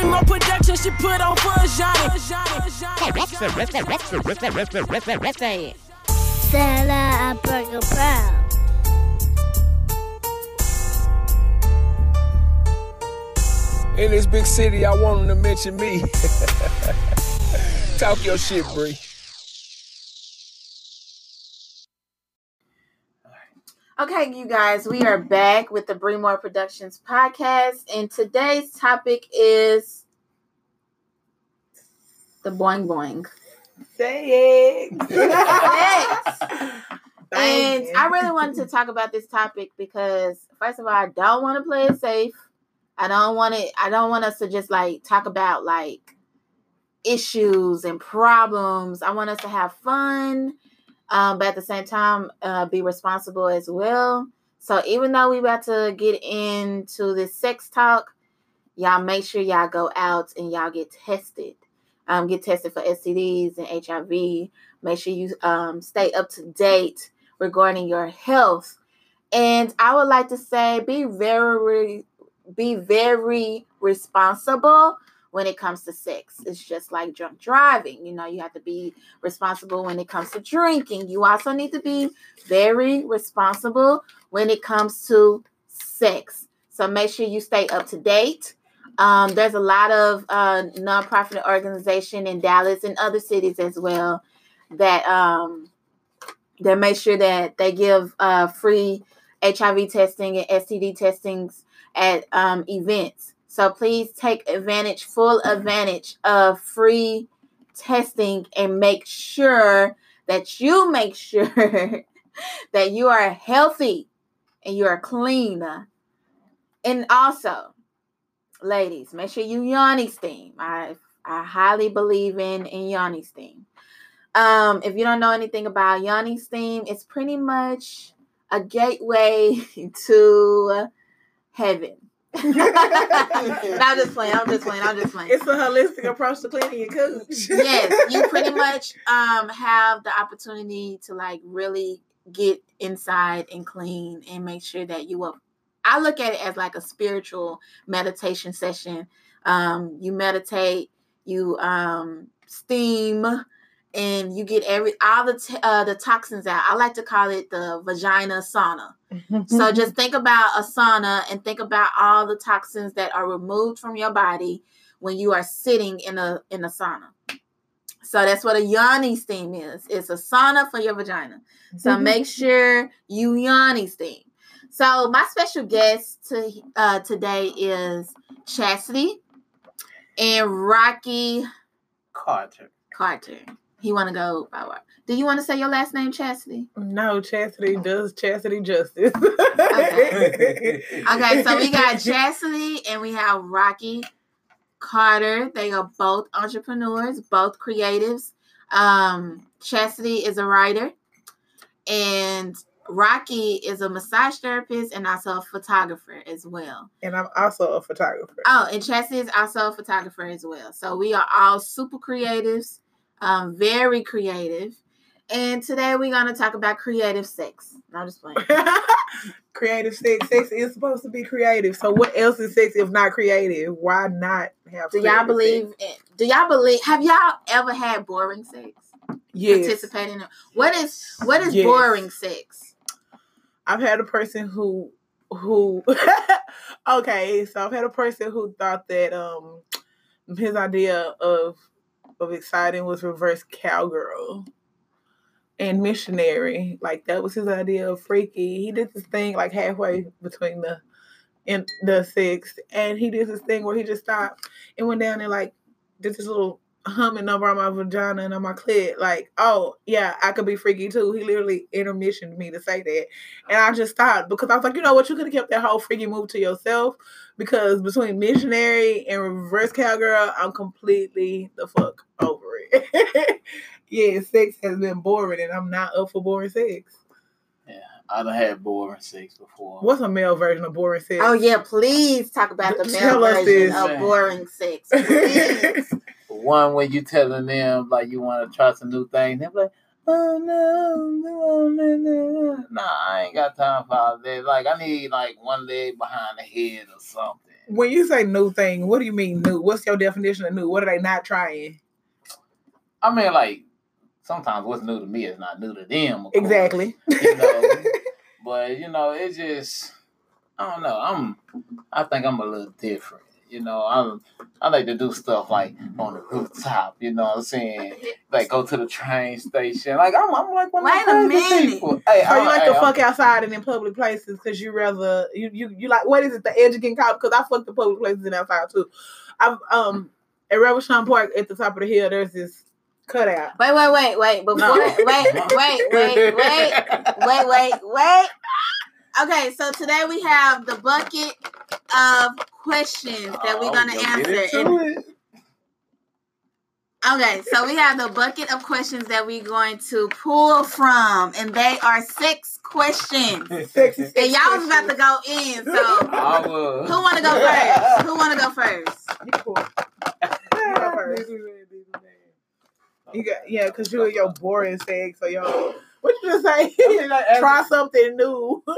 Bremore production, she put on for Johnny. Stella Burger Pro. In this big city, I want them to mention me. Talk your shit, Bree. Okay, you guys, we are back with the Bremore Productions podcast, and today's topic is the boing boing. Say it. And I really wanted to talk about this topic because, first of all, I don't want to play it safe. I don't want it. I don't want us to just like talk about like issues and problems. I want us to have fun, um, but at the same time, uh, be responsible as well. So even though we about to get into this sex talk, y'all make sure y'all go out and y'all get tested. Um, get tested for STDs and HIV. Make sure you um, stay up to date regarding your health. And I would like to say, be very, be very responsible when it comes to sex. It's just like drunk driving. You know, you have to be responsible when it comes to drinking. You also need to be very responsible when it comes to sex. So make sure you stay up to date. Um, there's a lot of uh, nonprofit organization in Dallas and other cities as well that um, that make sure that they give uh, free HIV testing and STD testings at um, events. So please take advantage, full advantage of free testing and make sure that you make sure that you are healthy and you are clean. And also, ladies, make sure you yoni steam. I I highly believe in in yoni steam. Um, if you don't know anything about yoni steam, it's pretty much a gateway to heaven. I'm just playing. I'm just playing. I'm just playing. It's a holistic approach to cleaning your cooch. yes, you pretty much um have the opportunity to like really get inside and clean and make sure that you will. I look at it as like a spiritual meditation session. Um, you meditate, you um steam, and you get every all the t- uh, the toxins out. I like to call it the vagina sauna. So just think about a sauna and think about all the toxins that are removed from your body when you are sitting in a in a sauna. So that's what a yoni steam is. It's a sauna for your vagina. So make sure you yoni steam. So my special guest to, uh, today is Chastity and Rocky Carter. Carter. He want to go by what? Do you want to say your last name, Chastity? No, Chastity does Chastity justice. Okay. Okay, so we got Chastity and we have Rocky Carter. They are both entrepreneurs, both creatives. Um, Chastity is a writer, and Rocky is a massage therapist and also a photographer as well. and I'm also a photographer. Oh, and Chastity is also a photographer as well. So we are all super creatives, um, very creative. And today we're gonna talk about creative sex. No, I'm just playing. creative sex. Sex is supposed to be creative. So what else is sex if not creative? Why not have Do y'all believe? sex? Do y'all believe? Have y'all ever had boring sex? Yes. Participating in what is what is Yes. boring sex? I've had a person who who okay, so I've had a person who thought that um his idea of of exciting was reverse cowgirl and missionary. Like that was his idea of freaky. He did this thing like halfway between the in the six and he did this thing where he just stopped and went down and like did this little humming over on my vagina and on my clit. Like, oh yeah, I could be freaky too. He literally intermissioned me to say that. And I just stopped because I was like, you know what, you could have kept that whole freaky move to yourself because between missionary and reverse cowgirl, I'm completely the fuck over it. yeah, sex has been boring and I'm not up for boring sex. I done had boring sex before. What's a male version of boring sex? Oh yeah, please talk about the male Tell version this. of boring sex. One when you telling them like you want to try some new things, they're like, "Oh no, no, no, no, nah, I ain't got time for all that. Like I need like one leg behind the head or something." When you say new thing, what do you mean new? What's your definition of new? What are they not trying? I mean, like sometimes what's new to me is not new to them. Exactly. You know, but you know, it just I don't know. I'm I think I'm a little different. You know, I'm I like to do stuff like on the rooftop. You know what I'm saying? Like go to the train station. Like I'm, I'm like one of Wait the crazy people. Hey, So you like hey, to I'm- fuck outside and in public places because you rather you, you you like what is it the edge of getting caught because I fuck the public places and outside too. I've um at Reverchon Park at the top of the hill there's this cutout. Wait, wait, wait, wait. Before, No. wait, wait, wait, wait, wait, wait, wait. Okay, so today we have the bucket of questions that we're Oh, gonna get answer. into And- it. okay, so we have the bucket of questions that we're going to pull from, and they are six questions. Sexy And y'all was about to go in, so who want to go first? Who want to go first? You go first. You got yeah, cause you and your boring sex or your what you just say? I mean, like, as- Try something new.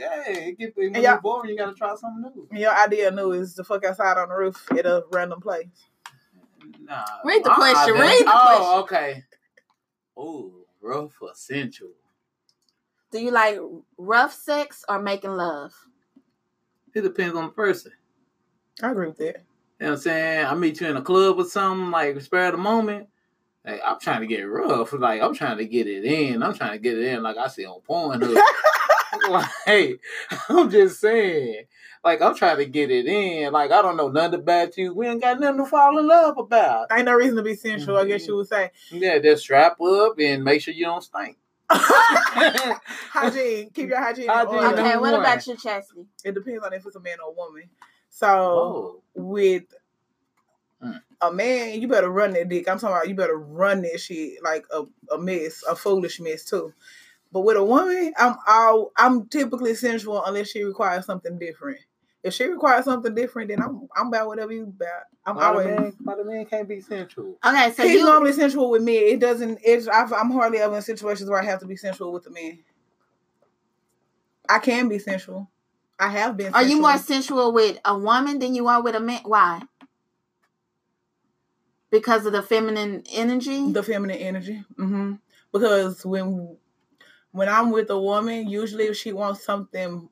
Yeah, it get when And y'all- you're boring, you gotta try something new. your idea new is to fuck outside on the roof at a random place. Nah. Read the question, then- read the oh, question. oh, okay. Ooh, rough or sensual. Do you like rough sex or making love? It depends on the person. I agree with that. You know what I'm saying? I meet you in a club or something, like spare the moment. Like, I'm trying to get rough. Like, I'm trying to get it in. I'm trying to get it in like I see on Pornhub. like, I'm just saying. Like, I'm trying to get it in. Like, I don't know nothing about you. We ain't got nothing to fall in love about. Ain't no reason to be sensual, I guess mm-hmm. you would say. Yeah, just strap up and make sure you don't stink. hygiene. Keep your hygiene. in Hygiene, Okay, what one. about your Chastity? It depends on if it's a man or a woman. So oh. with. A man, you better run that dick. I'm talking about you better run that shit like a, a mess, a foolish mess too. But with a woman, I'm all I'm typically sensual unless she requires something different. If she requires something different, then I'm I'm about whatever you about. I'm Why the, always man, why the man can't be sensual? Okay, so he's you normally sensual with me. It doesn't. It's I've, I'm hardly ever in situations where I have to be sensual with a man. I can be sensual. I have been. are you more sensual with a woman than you are with a man? Why? Because of the feminine energy. the feminine energy. Mm-hmm. Because when when I'm with a woman, usually if she wants something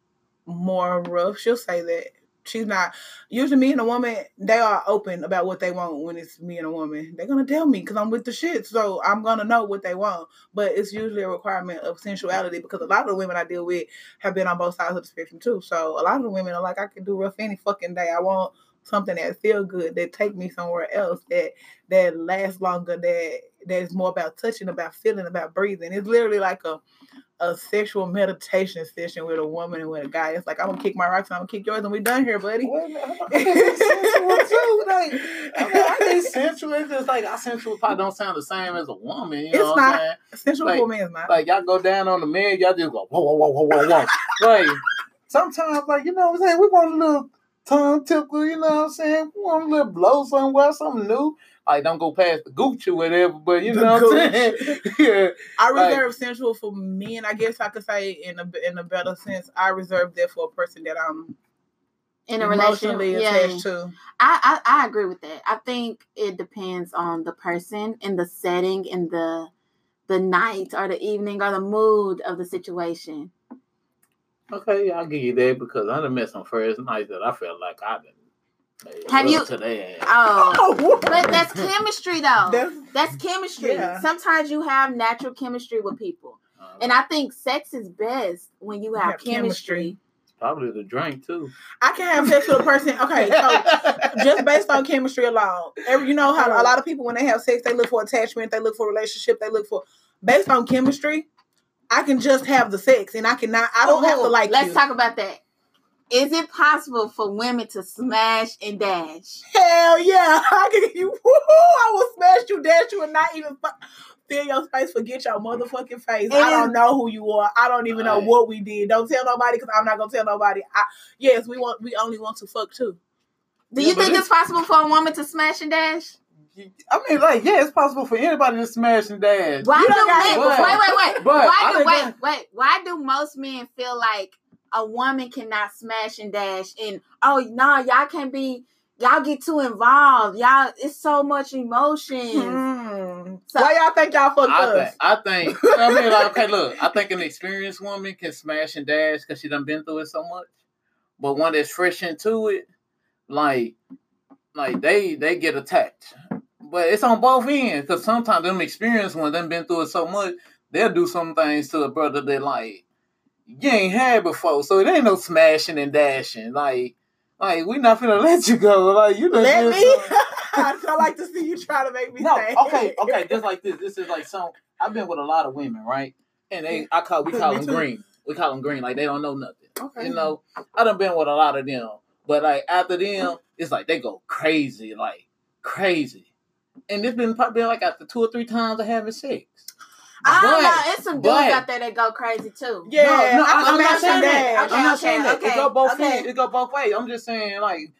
more rough, she'll say that. She's not. Usually, me and a woman, they are open about what they want when it's me and a woman. They're gonna tell me because I'm with the shit, so I'm gonna know what they want. But it's usually a requirement of sensuality because a lot of the women I deal with have been on both sides of the spectrum too. So a lot of the women are like, I can do rough any fucking day. I want something that feel good, that take me somewhere else, that that lasts longer, that that is more about touching, about feeling, about breathing. It's literally like a a sexual meditation session with a woman and with a guy. It's like I'm gonna kick my rocks, and I'm gonna kick yours, and we done here, buddy. Wait a minute, I think sensual too. Like, I mean, I think sensual is just like our sensual probably don't sound the same as a woman. You know It's what not. I'm? Sensual Like- for me is not. Like y'all go down on the man, y'all just go whoa, whoa, whoa, whoa, whoa, whoa. like sometimes, like you know what I'm saying, we want a little tongue tickle. You know what I'm saying? We want a little blow somewhere, something new. Like don't go past the Gucci or whatever, but you The know what I'm saying? yeah. I like- reserve sensual for men. I guess I could say in a in a better sense. I reserve that for a person that I'm in a relationship, yeah. attached to. I, I I agree with that. I think it depends on the person and the setting and the the night or the evening or the mood of the situation. Okay, I'll give you that because I done met some first nights that I felt like I didn't. Have you- Today. Oh, but that's chemistry though. That's, That's chemistry. Yeah. Sometimes you have natural chemistry with people. Uh, And I think sex is best when you have, have chemistry. chemistry. probably the drink too. I can have sex with a person. Okay, so just based on chemistry alone. Every, you know how a lot of people when they have sex, they look for attachment, they look for relationship, they look for based on chemistry. I can just have the sex, and I cannot. I don't have to Ooh, like Let's you. talk about that. Is it possible for women to smash and dash? Hell yeah, I can. You, woo, I will smash you, dash you, and not even fu- fill your space. Forget your motherfucking face. I don't know who you are. I don't even know Right. what we did. Don't tell nobody because I'm not gonna tell nobody. I, yes, we want. We only want to fuck too. Do Yeah, you think it's- it's possible for a woman to smash and dash? I mean, like, yeah, it's possible for anybody to smash and dash. Why You do men? it, wait, wait, wait. but why do wait, that- wait? Why do most men feel like a woman cannot smash and dash and oh no, y'all can't be y'all get too involved. Y'all it's so much emotion. Hmm. So- Why y'all think y'all fucked I us? think, I think, I mean, like, okay, look, I think an experienced woman can smash and dash because she done been through it so much. But one that's fresh into it, like, like they they get attacked. But it's on both ends because sometimes them experienced ones done been through it so much, they'll do some things to a brother that like you ain't had before. So it ain't no smashing and dashing. Like, like we not finna let you go. Like you Let me. I like to see you try to make me no, say. okay, okay. Just like this. This is like some. I've been with a lot of women, right? And they, I call, we call them green. We call them green, like they don't know nothing. Okay. You know, I done been with a lot of them, but like after them, it's like they go crazy, like crazy. And it's been probably like after two or three times of having sex. Ah, I don't But- know. It's some dudes but- out there that go crazy too. Yeah, no, no, I I, am not smash saying and that. Okay, I'm not okay, saying that. okay, it go both okay. ways. It go both ways. I'm just saying, like,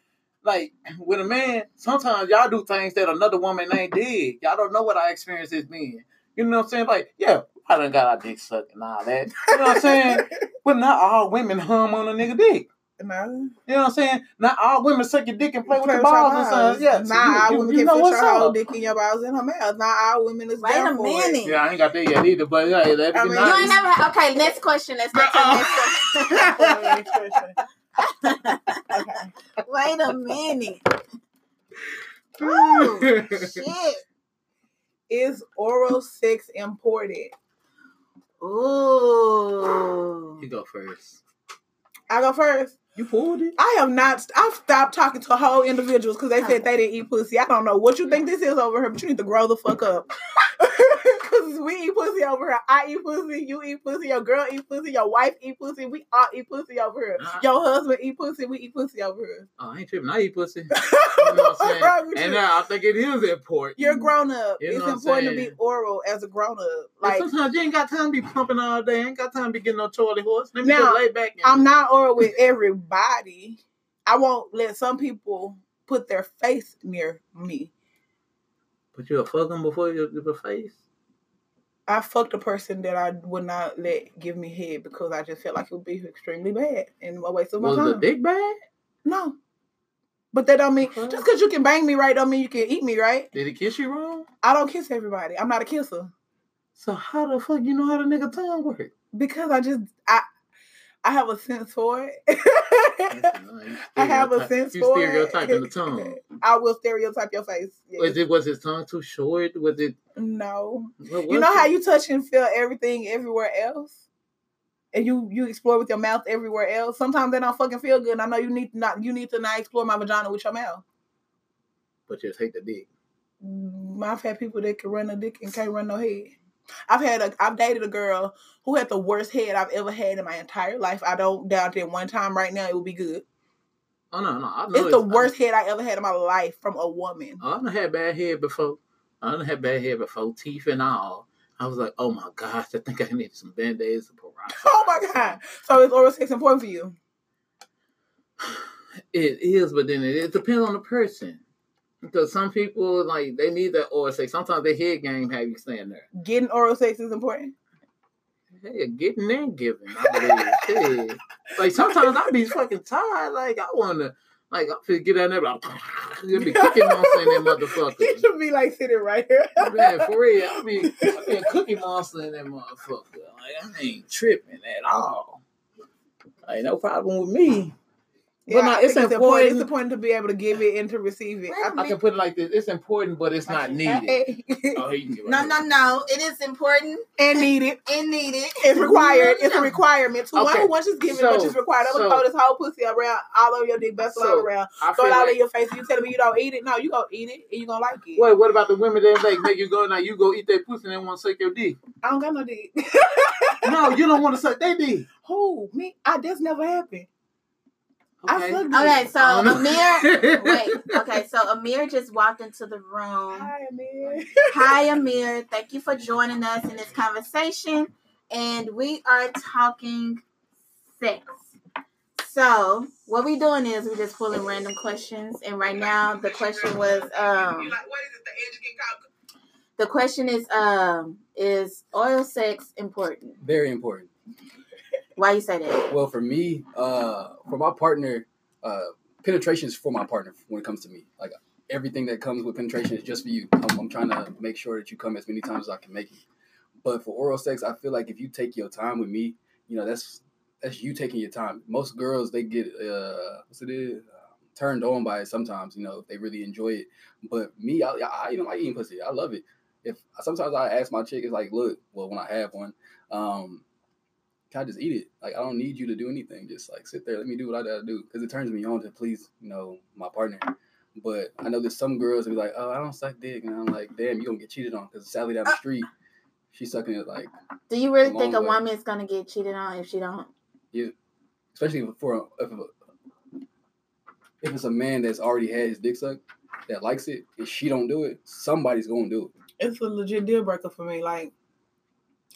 like with a man, sometimes y'all do things that another woman ain't did. Y'all don't know what our experience has been. You know what I'm saying? Like, yeah, I done got our dick sucked and all that. You know what I'm saying? but not all women hum on a nigga dick. No. You know what I'm saying? Not all women suck your dick and play with Play your with your balls and balls. stuff. Yeah, so Not all you, women you, you can know fit what's your whole dick in your balls in her mouth. Not all women is Wait down a for minute. it. Yeah, I ain't got that yet either, but yeah, that'd be I mean, You ain't never had, okay. Next question. Let's go to the next question. okay. Wait a minute. Ooh, shit. Is oral sex important? Ooh. you go first. I go first. You pulled it. I have not. I've stopped talking to whole individuals because they said they didn't eat pussy. I don't know what you think this is over here, but you need to grow the fuck up. Because we eat pussy over here. I eat pussy. You eat pussy. Your girl eat pussy. Your wife eat pussy. We all eat pussy over here. Uh-huh. Your husband eat pussy. We eat pussy over here. Oh, I ain't tripping. I eat pussy. You know what I'm saying? And you? now I think it is important. You're grown up. You know it's important to be oral as a grown up. Like, Like sometimes you ain't got time to be pumping all day. Ain't got time to be getting no Charlie horse. Let me Now, just lay back. And, I'm not oral with everybody. I won't let some people put their face near me. But you'll fuck them before you give a face. I fucked a person that I would not let give me head because I just felt like it would be extremely bad and a waste of my Was time. the dick bad? No. But that don't mean just because you can bang me right don't mean you can eat me right. Did he kiss you wrong? I don't kiss everybody. I'm not a kisser. So how the fuck you know how the nigga tongue work? Because I just I I have a sense for it. I have a sense you for it. stereotyping the tongue. I will stereotype your face. yes. Was it was his tongue too short? Was it? No. What You was know how you touch and feel everything everywhere else? And you you explore with your mouth everywhere else. Sometimes they don't fucking feel good. And I know you need to not you need to not explore my vagina with your mouth. But you just hate the dick. I've had people that can run a dick and can't run no head. I've had a I've dated a girl who had the worst head I've ever had in my entire life. I don't doubt that one time right now it will be good. Oh no, no. I know It's the worst head I ever had in my life from a woman. Oh, I've done had bad hair before. I done had bad hair before, teeth and all. I was like, oh my gosh, I think I need some band-aids and peroxide. Oh my god! So is oral sex important for you? It is, but then it, it depends on the person. Because some people like they need that oral sex. Sometimes their head game have you staying there. Getting oral sex is important. Hey, getting and giving, I believe. Shit. Like sometimes I be fucking tired. Like I wanna, like I feel get out there, like you be kicking monster in that You motherfucker. should be like sitting right here. Man, for real, I be, I be a cookie monster in that motherfucker. Like I ain't tripping at all. Ain't no problem with me. Yeah, But no, I it's think important. It's important to be able to give it and to receive it. I, a I I can put it like this: it's important, but it's not needed. Oh, you can give it No, no, no. It is important and needed. and needed. It's required. It's a requirement. To Okay, one once it's given, so- much is required. I'm gonna so- throw this whole pussy around all over your dick, best all around. I Throw feel it all like, in your face. You telling me you don't eat it? No, you gonna eat it and you gonna like it. wait, what about the women that like make you go now? You go eat that pussy and they want to suck your dick. I don't got no dick. No, you don't want to suck their dick. Who? Me? I that's never happened. I suck dick. Okay, so I. Amir, wait. Okay, so Amir just walked into the room. Hi, man. Hi, Amir. Thank you for joining us in this conversation. And we are talking sex. So, what we doing is we just pulling random questions. And right now, the question was um, the question is um, is oral sex important? Very important. Why you say that? Well, for me, uh, for my partner, uh, penetration is for my partner when it comes to me. Like everything that comes with penetration is just for you. I'm, I'm trying to make sure that you come as many times as I can make you. But for oral sex, I feel like if you take your time with me, you know that's that's you taking your time. Most girls they get uh, what's it is uh, turned on by it sometimes. You know if they really enjoy it. But me, I, I even like eating pussy. I love it. If sometimes I ask my chick, it's like, look, well when I have one, um, can I just eat it? Like I don't need you to do anything. Just like sit there, let me do what I gotta do because it turns me on to please, you know, my partner. But I know there's some girls that be like, oh, I don't suck dick, and I'm like, damn, you gonna get cheated on because Sally down the ah. street, she's sucking it like, Do you really Long think a way. woman's gonna get cheated on if she don't? Yeah, especially for if, if it's a man that's already had his dick sucked that likes it, if she don't do it, somebody's gonna do it. It's a legit deal breaker for me. Like,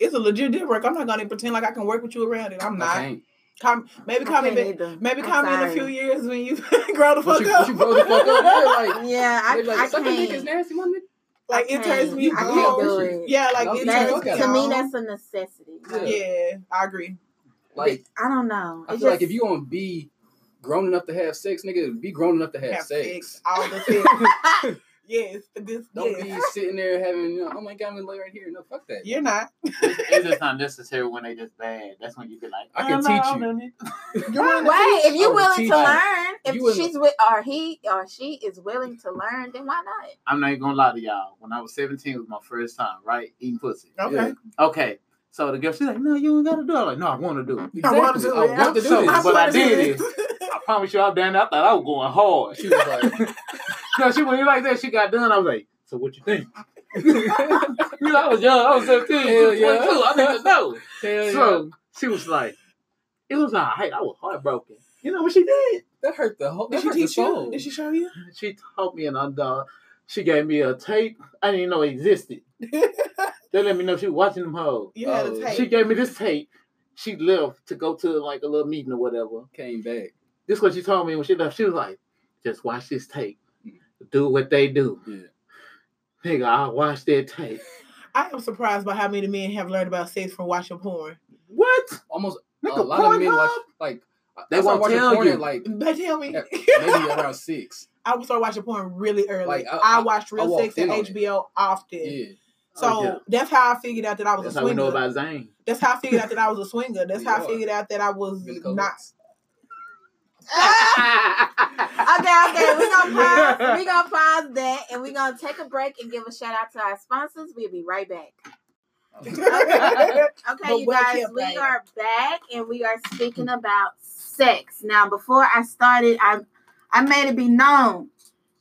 it's a legit deal breaker. I'm not gonna pretend like I can work with you around it. I'm I not. can't. Come, maybe I call me. back- Maybe I'm call me in a few years when you grow the fuck you, up. you grow the fuck up, yeah, like, Yeah, I, they be like, I sucking dick is can't. nasty, my nigga. like it turns me I on. can't do it. Yeah, like it turns can't. me to me, that's a necessity. Like, Yeah, I agree. Like, I don't know. I It feel like if you want to be grown enough to have sex, nigga, be grown enough to have, Have sex. sex, all the sex. Yes, the good. Don't yes. be sitting there having, you know, oh my god, I'm gonna lay right here. No, fuck that. You're not. It's, it's just not necessary when they just bad. That's when you be like, I can No, teach no, you. no, no. You're willing Wait, teach? if you're willing to learn, if You she's with or he or she is willing to learn, then why not? I'm not even gonna lie to y'all. When I was 17, it was my first time, right? Eating pussy. Okay. Yeah. Okay. So the girl, she's like, no, you ain't gotta do it. I'm like, no, I wanna do it. I want to Exactly. do I it. want to do So, this. but I did it. I promise you, I was down there. I thought I was going hard. She was like, no, she went like that. She got done. I was like, so what you think? you know, I was young. I was 17. Hell yeah. I to know. hell So she was like, it was all right. I was heartbroken. You know what she did? That hurt the whole. Did she teach you? Did she show you? She taught me an undog. She gave me a tape. I didn't even know it existed. They let me know she was watching them hoes. you had a Oh, tape. She gave me this tape. She left to go to like a little meeting or whatever. Came back. This is what she told me when she left. She was like, just watch this tape. Do what they do. Yeah. Nigga, I'll watch that tape. I am surprised by how many men have learned about sex from watching porn. What? Almost Nigga, a lot of men Pornhub? watch like. They I won't watching tell porn you. At like They tell me. maybe around six. I would start watching porn really early. Like, I- I, I- watched Real walked Sex and in on it. HBO often. Yeah. So Oh, yeah. that's how I figured out that I was That's a how we know swinger. about Zane. That's how I figured out that I was a swinger. That's how I figured out that I was Really not. okay, okay, we're gonna pause. We're gonna pause that and we're gonna take a break and give a shout out to our sponsors. We'll be right back. Okay, But you guys, we are back and we are speaking about sex. Now, before I started, I I made it be known.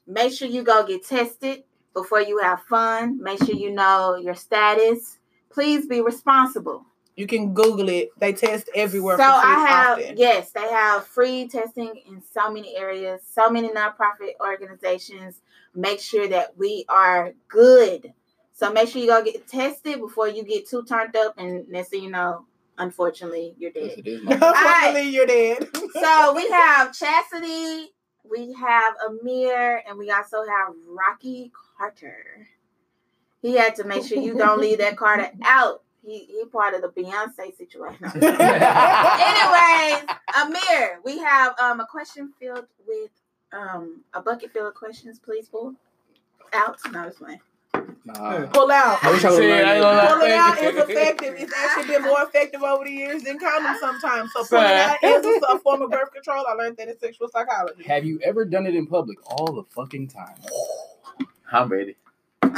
Make sure you go get tested before you have fun. Make sure you know your status. Please be responsible. You can Google it. They test everywhere. So for free I have often. yes, they have free testing in so many areas, so many nonprofit organizations. Make sure that we are good. So make sure you go get tested before you get too turned up, and next thing you know, unfortunately, you're dead. it is. my- Unfortunately, you're dead. So we have Chastity, we have Amir, and we also have Rocky Carter. He had to make sure you don't leave that Carter out. He he part of the Beyonce situation. Anyways, Amir, we have um a question filled with um a bucket filled of questions. Please pull out. No, it's fine. Nah. Pull out. I wish I See, I ain't gonna lie. have Pulling out is effective. It's actually been more effective over the years than condoms sometimes. So pulling out is a, a form of birth control. I learned that in sexual psychology. Have you ever done it in public? All the fucking time. I'm ready. We've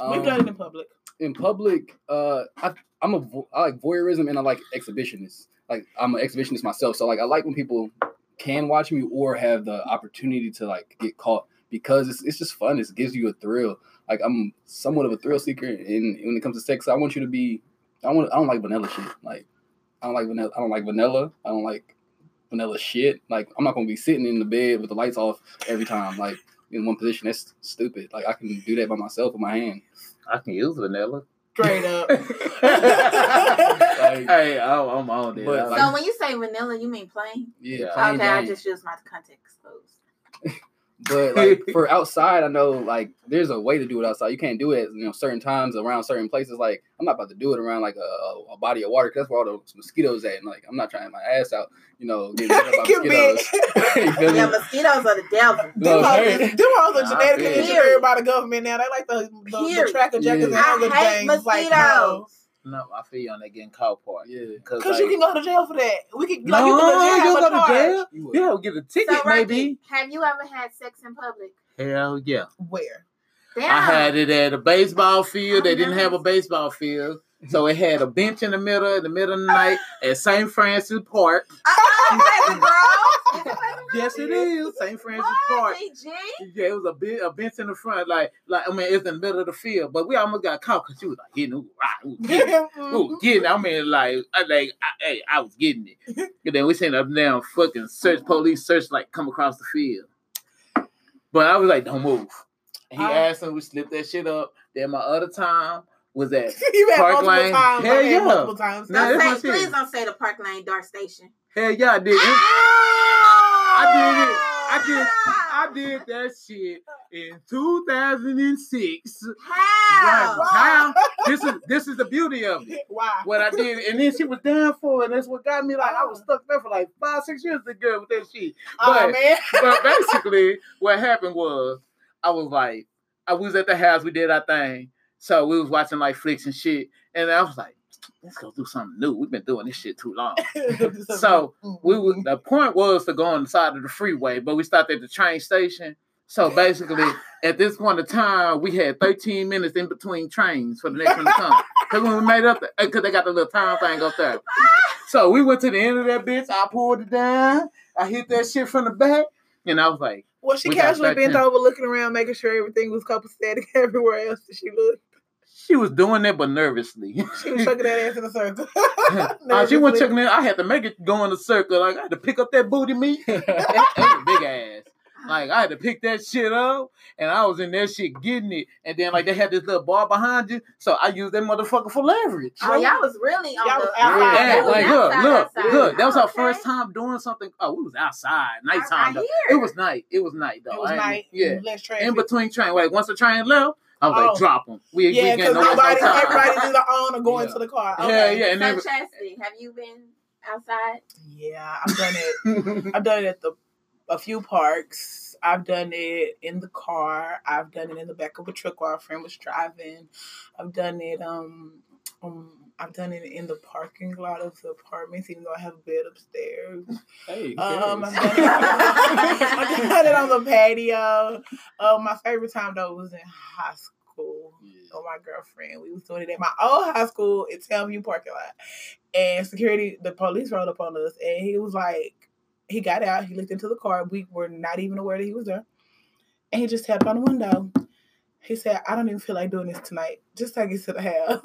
Um, done it in public. In public, uh, I, I'm a I like voyeurism and I like exhibitionists. Like I'm an exhibitionist myself, so like I like when people can watch me or have the opportunity to like get caught because it's it's just fun. It gives you a thrill. Like I'm somewhat of a thrill seeker, and when it comes to sex, I want you to be. I want. I don't like vanilla shit. Like I don't like vanilla. I don't like vanilla. I don't like vanilla shit. Like I'm not gonna be sitting in the bed with the lights off every time. Like in one position. That's stupid. Like I can do that by myself with my hand. I can use vanilla. Straight up. Like, hey, I'm, I'm on it. But, I like- so when you say vanilla, you mean plain? yeah, Yeah. plain okay, I just use my context clues. But like for outside, I know like there's a way to do it outside. You can't do it, you know, certain times around certain places. Like I'm not about to do it around like a, a, a body of water 'cause that's where all those mosquitoes at. And like I'm not trying my ass out, you know, getting bit by Get bit. mosquitoes. You feel me? Yeah, mosquitoes are the devil. Them No, hoes, hey. them hoes are Nah, genetically engineered by the government now. They like the, the, the Period. tracker jackers Yeah. and all I the hate things. Like, mosquitoes. No, I feel you on that getting caught part. Yeah. Cause, like, you can go to jail for that. We can, no, like, you can go to jail. you have go to jail. You. Yeah, we'll get a ticket So, Rocky, maybe. have you ever had sex in public? Hell yeah. Where? Damn. I had it at a baseball field. They Oh, didn't have a baseball field. So it had a bench in the middle, in the middle of the night at St. Francis Park. Uh-uh, baby girl. Is it baby Yes, it is. St. Francis What, Park. BG? Yeah, it was a bit a bench in the front, like like I mean, it's in the middle of the field. But we almost got caught because she was like hitting, ooh, ah, ooh, getting, ooh, getting. it. I mean, like, I like, I, hey, I was getting it. And then we seen a damn fucking search police search like come across the field. But I was like, don't move. And he Oh. asked him, we slipped that shit up. Then my other time was at you had Park multiple Lane. times. Hell I've had yeah. multiple times. Nah, Don't that's say, my shit. please don't say the Park Lane DART Station. hell yeah, I did. it. I did it. I did. I did that shit in 2006. How? Right. How? This is this is the beauty of it. Why? What I did, and then she was down for it. And that's what got me. Like I was oh. stuck there for like five, six years. The girl with that shit. Oh, man. But basically, what happened was, I was like, I was at the house. We did our thing. So we was watching like flicks and shit, and I was like, let's go do something new. We've been doing this shit too long. So we would, the point was to go on the side of the freeway, but we stopped at the train station. So basically, at this point in time, we had 13 minutes in between trains for the next one to come. Because when we made up, because uh, they got the little time thing up there. So we went to the end of that bitch. I pulled it down. I hit that shit from the back, and I was like, Well, she We casually bent over, looking around, making sure everything was copacetic everywhere else that she looked. she was doing that, but nervously. She was chucking that ass in a circle. Uh, she wasn't Nervously. checking it. I had to make it go in a circle. Like I had to pick up that booty meat. That- that was a big ass. Like I had to pick that shit up, and I was in that shit getting it. And then like they had this little bar behind you, so I used that motherfucker for leverage. Oh, y'all was really on Y'all the outside. Yeah, like look, outside, look, outside. look. That was our first time doing something. Oh, we was outside, I, I nighttime. though. hear. It was night. It was night though. It was I ain't- night. Yeah. Less. In between train, like once the train left, I was Oh. like, drop them. We, yeah, because getting no nobody, time. everybody's either on or going Yeah. to the car. Yeah, yeah, and so then Chastity, have you been outside? Yeah, I've done it. I've done it at the a few parks. I've done it in the car. I've done it in the back of a truck while a friend was driving. I've done it um um I've done it in the parking lot of the apartments, even though I have a bed upstairs. Hey, Um, I've done, it, I've done it on the patio. Uh, my favorite time though was in high school. Yeah. Oh, my girlfriend. We was doing it at my old high school at Townview parking lot, and security, the police rolled up on us, and he was like, he got out, he looked into the car. We were not even aware that he was there, and he just tapped on the window. He said, "I don't even feel like doing this tonight. Just take us to the house."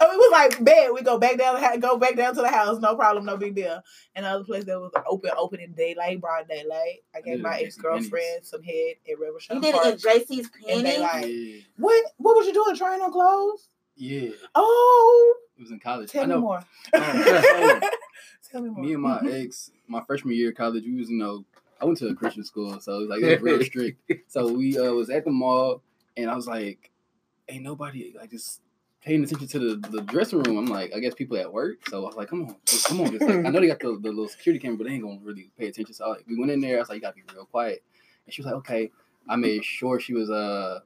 and we was like, "Bet we go back down, the house, go back down to the house, no problem, no big deal." And the other place that was open, open in daylight, broad daylight. I gave my ex girlfriend some head at River You Shop did it Park. in JC's And Penny. like- yeah. What? What was you doing? Trying on clothes? Yeah. Oh, It was in college. tell I me know. more. Oh, tell me more. me and my ex, my freshman year of college, we was, you know, I went to a Christian school, so it was like it was real strict. So we uh, was at the mall, and I was like, "Ain't nobody like just paying attention to the, the dressing room." I'm like, I guess people at work. So I was like, "Come on, just, come on." Just, like, I know they got the, the little security camera, but they ain't gonna really pay attention. So like, we went in there. I was like, "You gotta be real quiet," and she was like, "Okay." I made sure she was uh,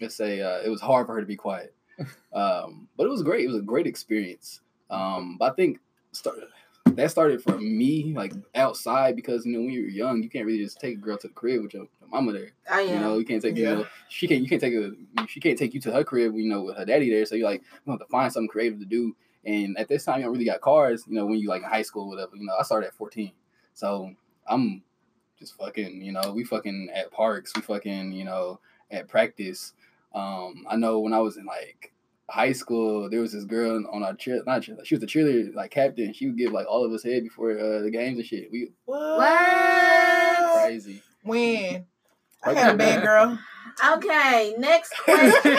let's say uh, it was hard for her to be quiet, um, but it was great. It was a great experience. Um, but I think start, that started from me like outside because you know when you're young you can't really just take a girl to the crib with your, your mama there. Oh yeah. You know you can't take Yeah. you know she can't you can't take a she can't take you to her crib you know with her daddy there. So you're like you have to find something creative to do. And at this time you don't really got cars. You know when you like in high school or whatever. You know I started at 14, so I'm just fucking you know we fucking at parks we fucking you know at practice. Um, I know when I was in like high school, there was this girl on our cheer, not cheer, she was the cheerleader like captain. She would give like all of us head before uh, the games and shit. We What? What? crazy. When? I had a bad girl. Okay, next question.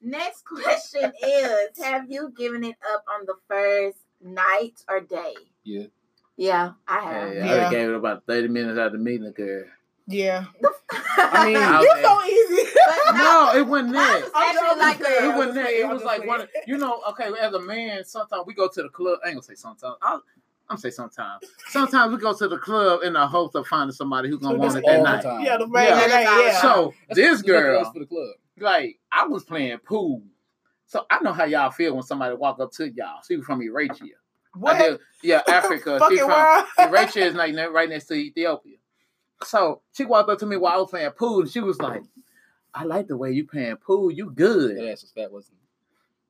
next question is: Have you given it up on the first night or day? Yeah. Yeah, I have. Hey, I Yeah. gave it about thirty minutes after meeting the meeting, girl. Yeah. I mean, You're so easy. No, it wasn't Mine that. was I'm actually like saying. It wasn't that. It I'm was like one. saying. You know, okay. As a man, sometimes we go to the club. I ain't gonna say sometimes. I'll, I'm gonna say sometimes. Sometimes we go to the club in the hopes of finding somebody who's gonna So want it that night. time. Yeah, the man. Yeah. Yeah. yeah. So That's- this there's nothing girl, for the club. like, I was playing pool. So I know how y'all feel when somebody walk up to y'all. She was from Eritrea. What? did- yeah, Africa. she from world. Eritrea is like right next to Ethiopia. So she walked up to me while I was playing pool, and she was like, "I like the way you playing pool. You That good, ass was fat, wasn't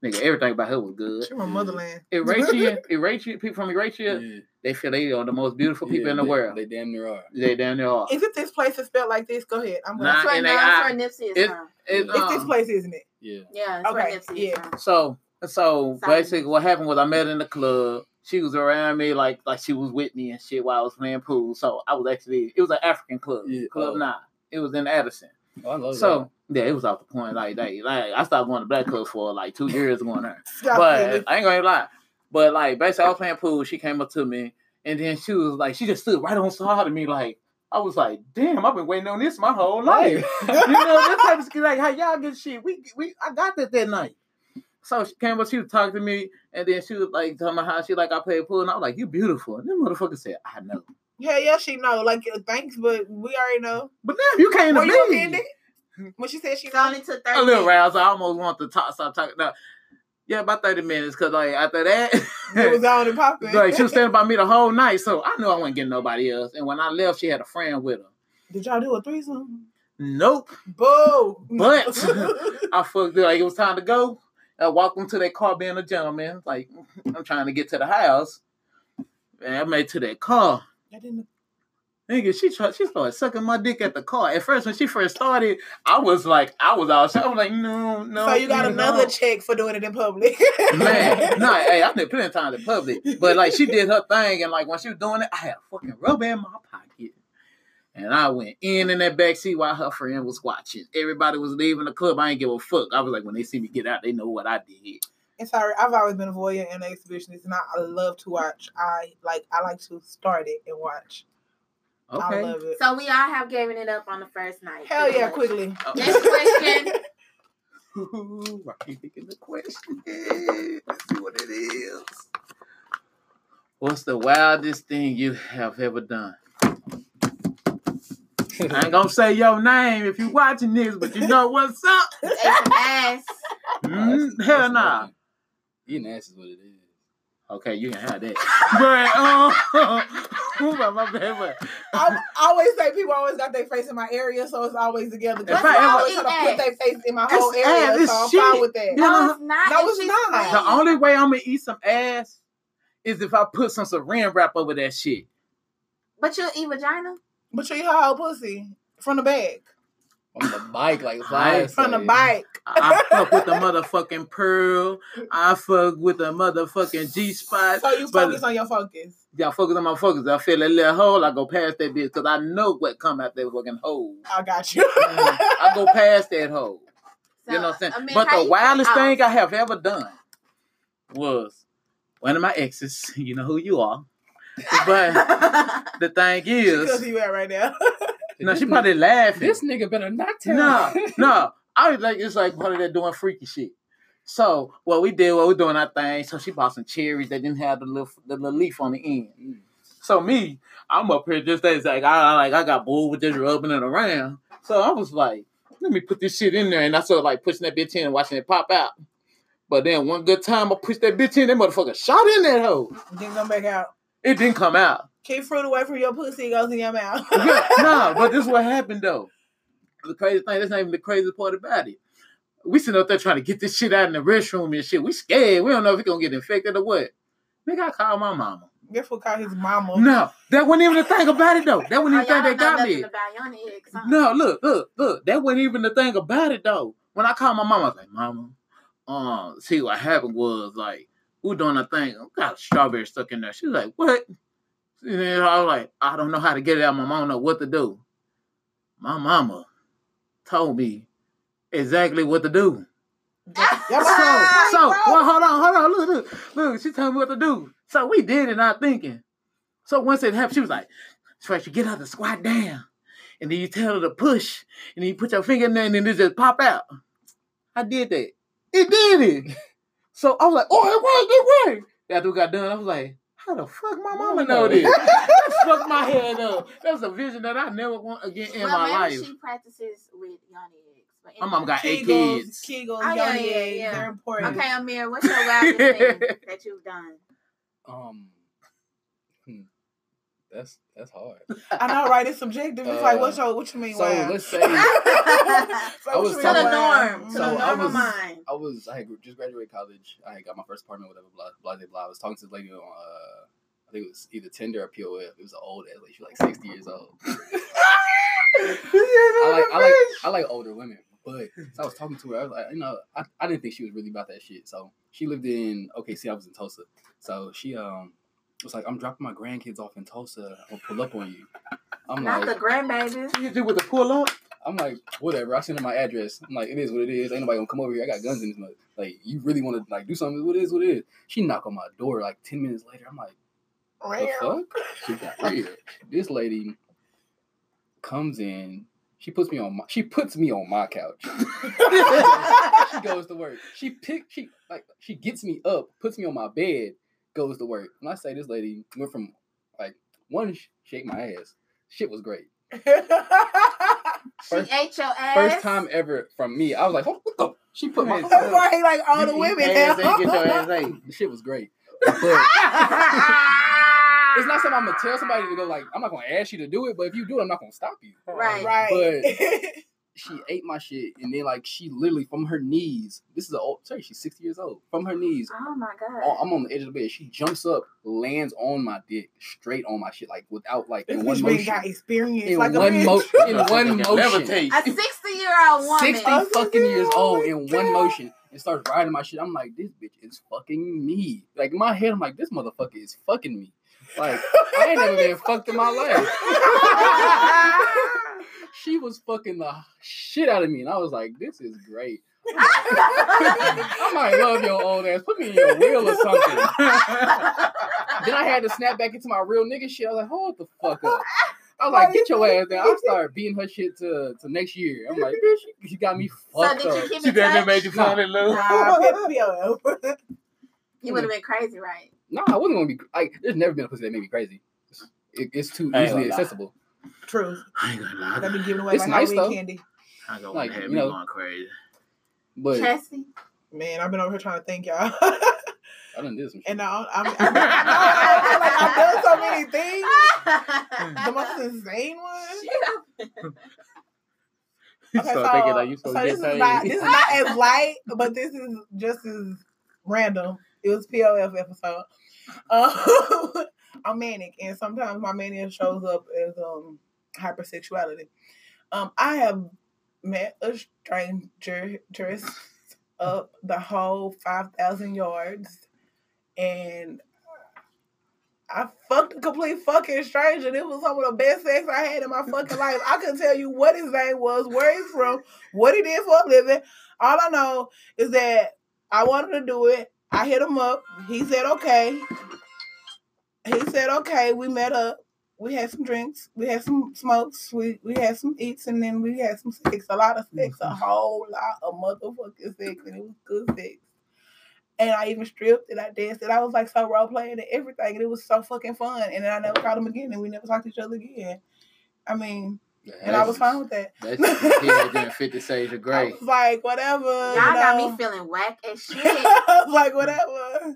nigga. Everything about her was good." She from motherland. Eritrea, Eritrea, people from Eritrea, it? they feel they are the most beautiful people Yeah, in the they- world. They damn near are. They down there are. Is it this place that's spelled like this? Go ahead. I'm Nah, gonna. That's where, and no, they that's eye- where Nipsey is from. It, It's this um, place, isn't it? Yeah. Yeah, that's Okay, where Nipsey yeah. is from. So so Sorry. basically what happened was I met in the club. She was around me like like she was with me and shit while I was playing pool. So I was actually it was an African club. Yeah, Club oh. Nine. It was in Addison. Oh, So yeah, it was off the point. Like they like I stopped going to black clubs for like two years going there. But. I ain't gonna lie. But like basically I was playing pool, she came up to me and then she was like she just stood right on side of me like I was like, damn, I've been waiting on this my whole life. you know, that type of like how y'all get shit. We we I got that that night. So she came up, she was talking to me, and then she was like telling me how she like I played pool, and I was like, "You beautiful." And then motherfucker said, "I know," Yeah, yeah, she know. Like, uh, thanks, but we already know. but now you came to Were you me. offended when she said she It know? only took 30 A little minutes. roused. I almost want to talk, stop talking. No, yeah, about thirty minutes, cause like after that, It was on and popping. like she was standing by me the whole night, so I knew I wasn't getting nobody else. And when I left, she had a friend with her. Did y'all do a threesome? Nope. Boo. But- I fucked her. Like it was time to go. I walked into that car being a gentleman. Like I'm trying to get to the house. And I made to that car. I didn't. Nigga, she tried, she started sucking my dick at the car. At first, when she first started, I was like, I was outside. I was like, no, no. so you got no. another check for doing it in public. Man, no, hey, I did plenty of time in public. But like she did her thing, and like when she was doing it, I had a fucking rubber in my pocket. And I went in in that back seat while her friend was watching. Everybody was leaving the club. I ain't give a fuck. I was like, when they see me get out, they know what I did. And sorry, I've always been a voyeur and an exhibitionist, and I, I love to watch. I like I like to start it and watch. I Okay. love it. So we all have given it up on the first night. Hell yeah, quickly. Oh. Next question. Ooh, I keep thinking the question. Let's see what it is. What's the wildest thing you have ever done? I ain't gonna say your name if you watching this, but you know what's up. Ate some ass. Mm, hell nah. Eating ass is what it is. Okay, you can have that. but um, my, my bad, but I always say people always got their face in my area, so it's always together. If If I I ever- always try to put their face in my whole It's area, ass, it's so I'm shit. fine with that. Yeah. No, it's not. No, it's just not. plain. the only way I'm gonna eat some ass is if I put some saran wrap over that shit. But you'll eat vagina? But you whole pussy from the bag, On the bike, like I- flies. from the bike. I fuck with the motherfucking pearl. I fuck with the motherfucking G spot. So you focus on your focus. Y'all focus on my focus. I feel that little hole. I go past that bitch because I know what come out that fucking hole. I got you. Mm-hmm. I go past that hole. So, you know what I'm saying? I mean, but the wildest thing I have ever done was one of my exes. You know who you are. But the thing Because is, you at right now. no, she probably laughing. This nigga better not tell. No, no. I was like, it's like part of that doing freaky shit. So what we did, what we doing our thing. So she bought some cherries that didn't have the little the little leaf on the end. Mm. So me, I'm up here just as like I like I got bored with just rubbing it around. So I was like, let me put this shit in there, and I started like pushing that bitch in and watching it pop out. But then one good time I pushed that bitch in, that motherfucker shot in that hole. then come back out. It didn't come out. Keep fruit away from your pussy. It goes in your mouth. Yeah, nah, but this is what happened though. The crazy thing, that's not even the crazy part about it. We sitting up there trying to get this shit out in the restroom and shit. We scared. We don't know if we gonna get infected or what. Nigga, I called my mama. Guess what called his mama? No, that wasn't even the thing about it though. That Oh, wasn't even the y'all thing that got me. nothing about your niggas, huh? No, look, look, look. That wasn't even the thing about it though. When I called my mama, I was like, Mama, um, see what happened was like we were doing a thing. Got a strawberry stuck in there. She was like, What? And then I was like, I don't know how to get it out. My mom don't know what to do. My mama told me exactly what to do. Your So, mama- so, well, hold on, hold on. Look, look, look. She told me what to do. So we did it, not thinking. So once it happened, she was like, first you get her to squat down, and then you tell her to push, and then you put your finger in there, and then it just pop out. I did that. It did it. So I was like, oh, it worked, it worked. After we got done, I was like, how the fuck my mama know this? that fucked my head up. That was a vision that I never want again in well, my maybe life. she practices with yoni eggs. But My mom got eight Kegels, kids. Kegels, Oh, yeah, yeah, yeah. they're important. Okay, Amir, what's your wildest thing that you've done? Um, hmm, that's that's hard. I know, right? It's subjective. It's Uh, like, what's your, what you mean? So wow? let's say So I was you to the talking- wow? norm, to So the I normal was- mind. I was I had just graduated college. I had got my first apartment, whatever, blah blah blah. blah. I was talking to this lady on uh, I think it was either Tinder or POF. It was an old ass lady. She was like sixty years old. I like I like I like older women, but so I was talking to her. I was like, you know, I, I didn't think she was really about that shit. So she lived in OKC. I was in Tulsa. So she um was like, I'm dropping my grandkids off in Tulsa. I'll pull up on you. I'm Not like, the grandbabies. You do you with the pull up. I'm like, whatever. I sent her my address. I'm like, it is what it is. Ain't nobody gonna come over here. I got guns in this mug. Like, you really want to like do something? What it is what it is. She knocked on my door like ten minutes later. I'm like, what the fuck? She got real. This lady comes in. She puts me on my. She puts me on my couch. she goes to work. She pick. She like. She gets me up. Puts me on my bed. Goes to work. When I say this lady went from like one sh- shake my ass. Shit was great. She ate your ass. First time ever from me. I was like, what the? She put my. right, like all the women ass and get your ass ate. The shit was great. But it's not something I'm gonna tell somebody to go like. I'm not gonna ask you to do it, but if you do it, I'm not gonna stop you. Right. right. She ate my shit, and then like she literally from her knees. This is an old. Sorry, she's 60 years old. From her knees, Oh my god. oh, I'm on the edge of the bed. She jumps up, lands on my dick, straight on my shit, like without like this in one motion. got experience In like one bitch. mo- in one motion. a 60 year old woman. 60 Oh, fucking years old my in one motion and starts riding my shit. I'm like, this bitch is fucking me. Like in my head, I'm like, this motherfucker is fucking me. Like I ain't never been fucked in my life. She was fucking the shit out of me, and I was like, this is great. I might love your old ass. Put me in your wheel or something. then I had to snap back into my real nigga shit. I was like, hold the fuck up. I was like, get your ass down. I started beating her shit to, to next year. I'm like, bitch, you got me so fucked did you up. keep She in done touch? made you fall in love. Nah, PPO. You would have hmm. been crazy, right? No, I wasn't gonna be like. There's never been a pussy that made me crazy. It, it's too easily accessible. True. I ain't gonna lie. I've been giving away It's my nice, Halloween though. candy. I gonna Like, have you know- going crazy. But Chesty. Man, I've been over here trying to thank y'all. I done did some shit. and I, I'm, I'm, I'm, I'm like I've done so many things. The most insane one. You Okay, start so, thinking like you so supposed to this get is not this is not as light, but this is just as random. It was POF episode. Um, I'm manic, and sometimes my mania shows up as um hypersexuality. Um, I have met a stranger dressed up the whole five thousand yards, and I fucked a complete fucking stranger. This was some of the best sex I had in my fucking life. I couldn't tell you what his name was, where he's from, what he did for a living. All I know is that I wanted to do it. I hit him up. He said okay. He said okay. We met up. We had some drinks. We had some smokes. We we had some eats, and then we had some sex. A lot of sex. A mm-hmm. whole lot of motherfucking sex, and it was good sex. And I even stripped and I danced and I was like so role playing and everything, and it was so fucking fun. And then I never called him again, and we never talked to each other again. I mean, and I was fine with that. That's yeah, doing Fifty Shades of I Grey. like, whatever. Y'all you got me feeling whack as shit. Like, whatever.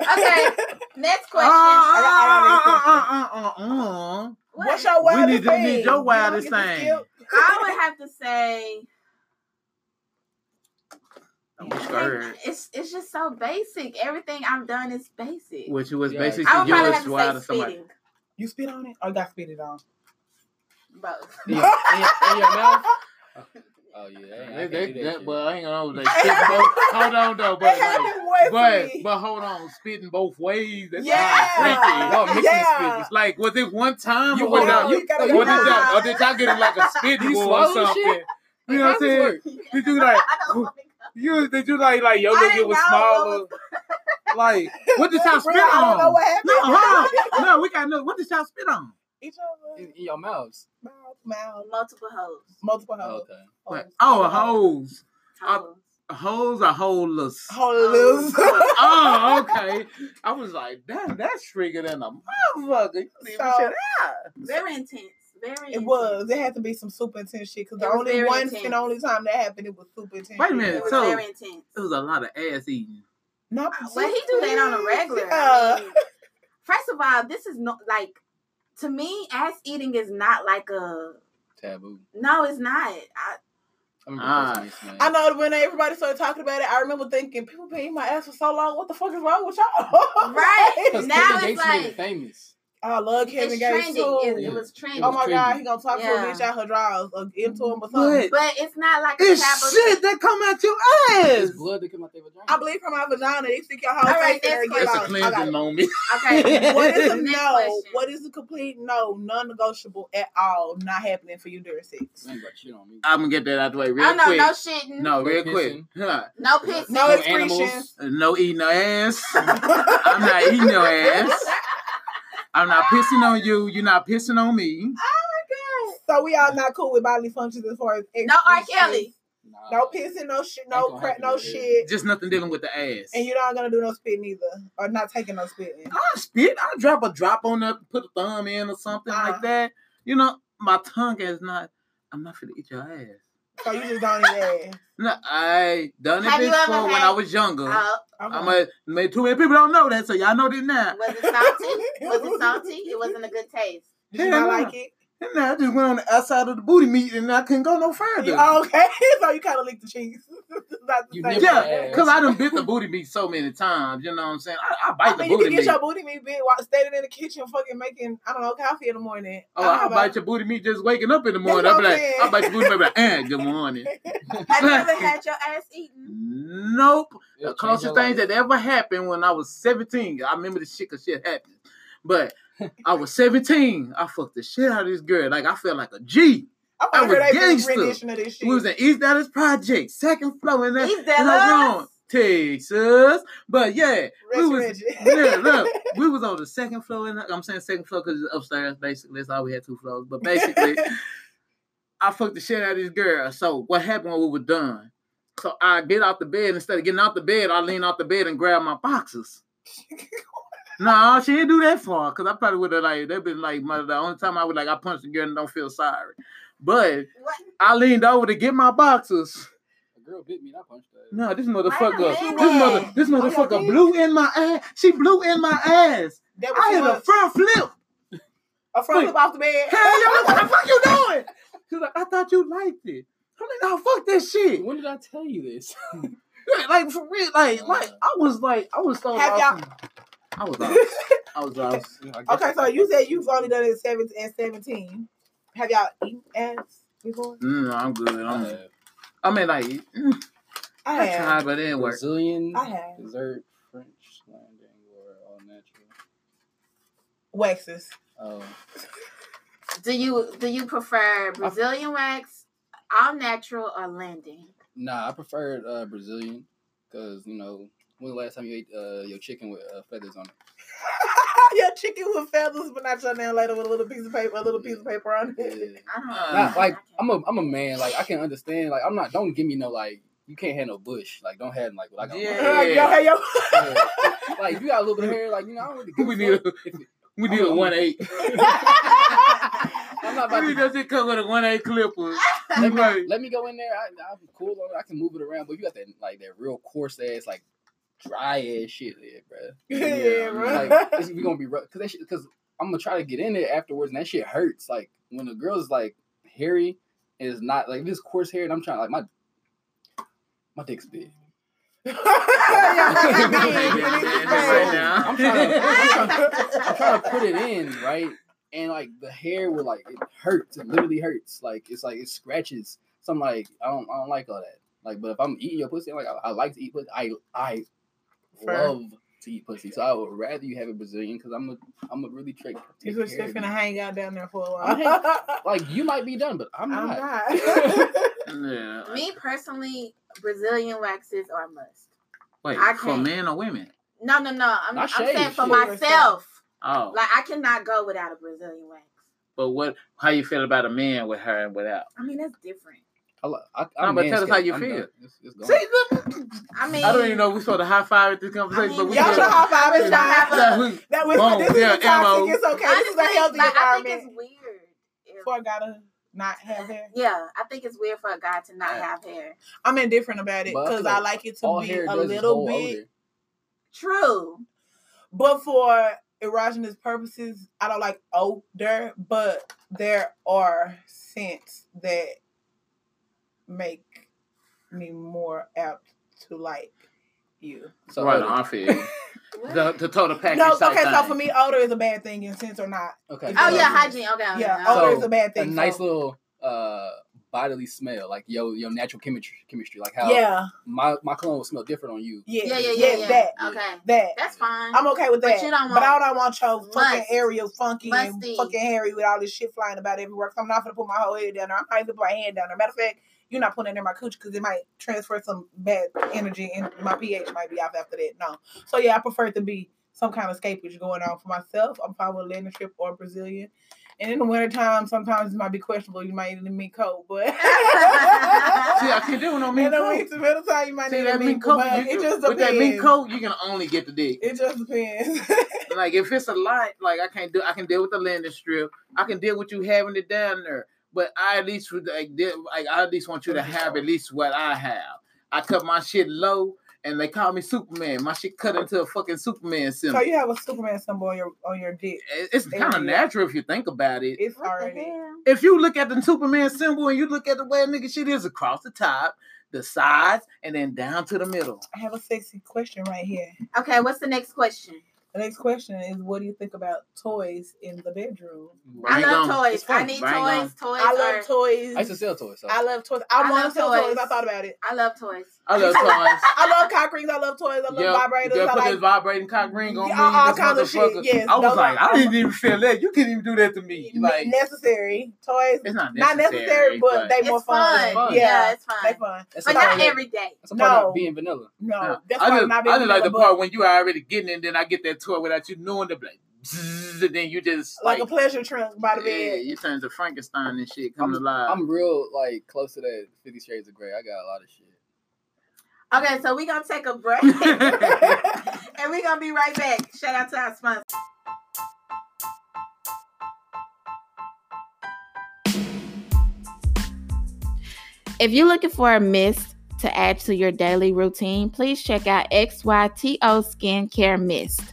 I'm basic. Okay, next question. Uh, I got- I uh, uh, uh, What? What's your We wildest need to- thing? need your You wildest don't thing. I would have to say I'm it's it's just so basic. Everything I've done is basic. Which was Yeah. basically I would probably yours to wild say to somebody. You spit on it? Oh, you got spit it on. Both. In in in your mouth? Oh yeah, they, ain't- I That, that, do that that, shit. but I ain't gonna know. They spit both. Hold on though, They but had like, this but but hold on, spitting both ways. That's Yeah. freaky. Y'all mixing Yeah. spit. It's like was it one time You or was hold that? on, you gotta you go Or did y'all, or did y'all get it like a spitting You or something? shit? You know what I'm saying? Did you like? I don't wanna go. You did you like like your I nigga was smaller? Like what did y'all spit Bro, I don't know on? No, hold on. No, we got no. what did y'all spit on? Each other. In, in your mouths. Mouth, mouth, Multiple hoes. multiple Oh, hoes. okay. Oh, like, oh, oh, oh, hoes. Hoes. Hoes are holeless. Hoes. Oh, okay. I was like, damn, that's trigger than a motherfucker. You leave So- shit out. Very intense. Very. It was. It had to be some super intense shit because the only very one intense. and only time that happened, it was super intense. Wait a minute, It was so- very intense. It was a lot of ass eating. No, Well, he do that on a regular. Yeah. I mean, first of all, this is not like to me. Ass eating is not like a. Taboo. No, it's not. I, I remember Ah. the first time you I know when everybody started talking about it, I remember thinking, people been eating my ass for so long. What the fuck is wrong with y'all? Right. Now it's like- famous. I love Kevin it's Gates trending. too. It, it was trending. Oh my It's god, he gonna talk to Yeah. a bitch out her drawers or uh, into him or something. But But it's not like a it's shit that come out your ass. There's blood that come out their vagina. I believe from my vagina, they stick your whole All right, face in there and next get That's a out. I got cleansing it. moment. Okay. What is a no? question. What is a complete no? Non-negotiable at all. Not happening for you during sex. You ain't got shit on me. I'm gonna get that out the way real Oh no, quick. no shitting. No, No real quick. Huh. No pissing. No No excretion. animals. No eating no ass. I'm not eating your ass. I'm not pissing on you. You're not pissing on me. Oh my god! So we all not cool with bodily functions as far as No R. Kelly. Nah. No pissing, no shit, no gonna crap, no shit. Just nothing dealing with the ass. And you're not gonna do no spitting either, or not taking no spitting. I'll spit. I'll drop a drop on there, put a thumb in or something Uh-huh. like that. You know, my tongue is not. I'm not gonna eat your ass. So you just don't eat ass. No, I done it Have you before ever when had- I was younger. Uh, Okay. I'm a, maybe too many people don't know that, so y'all know this now. was it salty? Was it salty? It wasn't a good taste. Did you Hell not no. like it? And now I just went on the outside of the booty meat and I couldn't go no further. You- oh, okay, so you kind of licked the cheese. The You Yeah, because I done bit the booty meat so many times. You know what I'm saying? I, I bite I the mean, you booty can get meat. your booty meat bit while standing in the kitchen, fucking making I don't know coffee in the morning. Oh, I I don't know bite your booty meat just waking up in the morning. That's I'll be like, I'm saying. I bite your booty meat, like, eh, good morning. Have you ever had your ass eaten? Nope. It'll The closest your thing that ever happened when I was 17. I remember this shit because shit happened. But I was 17. I fucked the shit out of this girl. Like, I felt like a G. I I was gangster. of this shit. We was in East Dallas Project, second floor in that. East Dallas? Texas. But yeah, we was yeah, look, we was on the second floor. The, I'm saying second floor because it's upstairs. Basically, that's all we had two floors. But basically, I fucked the shit out of this girl. So what happened when we were done? So I get out the bed instead of getting out the bed, I lean out the bed and grab my boxes. No, she didn't do that far because I probably would have like that been like my the only time I would like I punched the girl and don't feel sorry. But What? I leaned over to get my boxes. A girl bit me and I punched her. No, this motherfucker, this mother, this motherfucker yeah, blew in my ass. She blew in my ass. That was I too had a much. front flip. a front flip off the bed. Hell yeah, what the fuck you doing? She's like, I thought you liked it. I'm like, no, fuck that shit. When did I tell you this? Like for real, like, like I was like, I was so Have lost. y'all- I was lost. I was lost. Okay, so you said you've only done it at seven and seventeen. Have y'all eaten ass before? Mm, I'm good. I I'm, have I mean, like, mm, I I have. tried, but it didn't work. Brazilian, I have. dessert, French, landing, or all natural. Waxes. Oh, Do you do you prefer Brazilian wax, all natural, or landing? nah, I prefer uh, Brazilian because you know when was the last time you ate uh, your chicken with uh, feathers on it? your chicken with feathers, but not your nail later with a little piece of paper, a little piece of paper on it. Yeah. I don't. Uh, like I I'm a I'm a man. Like I can understand. Like I'm not. Don't give me no like. You can't have no bush. Like don't have like what I got. on my Yeah. head. yo, hey, yo. Yeah. like you got a little bit of hair, like you know, I don't really give We a need a, fuck if it- we need a I'm- one eight. I'm not about We to. need that come with a one eight clipper. Let me, Right. let me go in there. I, I'm cool on it. I can move it around. But you got that like that real coarse ass, like dry ass shit there, bro. yeah, bro. Like this, we gonna be rough because because I'm gonna try to get in there afterwards, and that shit hurts. Like when a girl's like hairy, and it's not like this coarse hair, and I'm trying like my my dick's big. I'm trying, to, I'm trying to put it in right, and like the hair will like it hurts. It literally hurts. Like it's like it scratches. So I'm like I don't I don't like all that. Like, but if I'm eating your pussy, I'm like I, I like to eat pussy. I I Fair. love to eat pussy. So I would rather you have a Brazilian because I'm a I'm a really trick. You just still finna hang out down there for a I'm while. Like you might be done, but I'm I'm not. not. Yeah. Me personally, Brazilian waxes are a must. Wait, I for men or women? No, no, no. I'm, I'm shave, saying for myself. Oh, Like I cannot go without a Brazilian wax. but what? How you feel about a man with her and without? I mean, that's different. I, li- I, No, I'm but tell us how you I'm feel. done. It's, it's. See, look, I mean, I don't even know if we're supposed to high five at this conversation, I but mean, we Y'all can. should high five. It's Y'all have fine. a- Yeah, we- That was Boom. this is Yeah, toxic. It's okay. This is a healthy like, I think environment. it's weird. if- So I gotta not have hair. yeah, I think it's weird for a guy to not Yeah. have hair. I'm indifferent about it because feel I like like it to be a little bit. odor. True. But for erogenous purposes, I don't like odor, but there are scents that make me more apt to like you. So right odor. on, I feel you. What? the, the total package. No, type okay, so thing. for me, odor is a bad thing and scents are not. Okay. oh yeah, hygiene. Okay. okay, Yeah, okay. odor So, is a bad thing. a thing. nice so- little uh bodily smell, like your your natural chemistry, chemistry, like how Yeah, my my cologne will smell different on you. yeah, yeah, yeah, yeah, yes, yeah. that, Okay, that. that's fine. I'm okay with But that. you don't but I don't want your fucking area funky musty. and fucking hairy with all this shit flying about everywhere. Cause I'm not gonna put my whole head down there. I'm not even gonna put my hand down there. Matter of fact, you're not putting it in my cooch because it might transfer some bad energy and my pH might be off after that. No. So yeah, I prefer it to be some kind of escapage going on for myself. I'm probably Atlantic strip or Brazilian. And in the wintertime, sometimes it might be questionable. You might need a mink coat, but See, I can't do no in the coat. winter middle time, you might See need a that mink mink coat. It can- just with that depends. coat, you can only get the dick. It just depends. Like if it's a lot, like I can't do. I can deal with the landing strip. I can deal with you having it down there. But I at least would like, like I at least want you to have at least what I have. I cut my shit low, and they call me Superman. My shit cut into a fucking Superman symbol. so you have a Superman symbol on your on your dick. It's kind of natural if you think about it. It's already. If you look at the Superman symbol and you look at the way a nigga shit is across the top, the sides, and then down to the middle. I have a sexy question right here. Okay, what's the next question? The next question is, what do you think about toys in the bedroom? I love on. toys. I need Bring toys. on. Toys. I are, love toys. I used to sell toys. So. I love toys. I, I want to sell toys. toys. I thought about it. I love toys. I love toys. I love cock rings. I love toys. I love Yeah, vibrators. yeah, I put like this vibrating cock ring on Yeah, me. all this kinds of shit, motherfucker. yes, I was those like, are- I didn't even feel that. You couldn't even do that to me. Like, necessary toys. it's not Not necessary. necessary, but they It's more fun. fun. fun. Yeah, Yeah, it's fun. they fun. That's but not part every day. That's a part No. being vanilla. No, that's I why just, I'm not just like the part when you are already getting it, and then I get that toy without you knowing the like, bzzz, then you just like like, a pleasure trunk by the yeah, bed. you turn to Frankenstein and shit I'm, coming alive. I'm real like close to that Fifty Shades of Grey. I got a lot of shit. Okay, so we're gonna take a break and we're gonna be right back. Shout out to our sponsor. If you're looking for a mist to add to your daily routine, please check out XYTO Skincare Mist.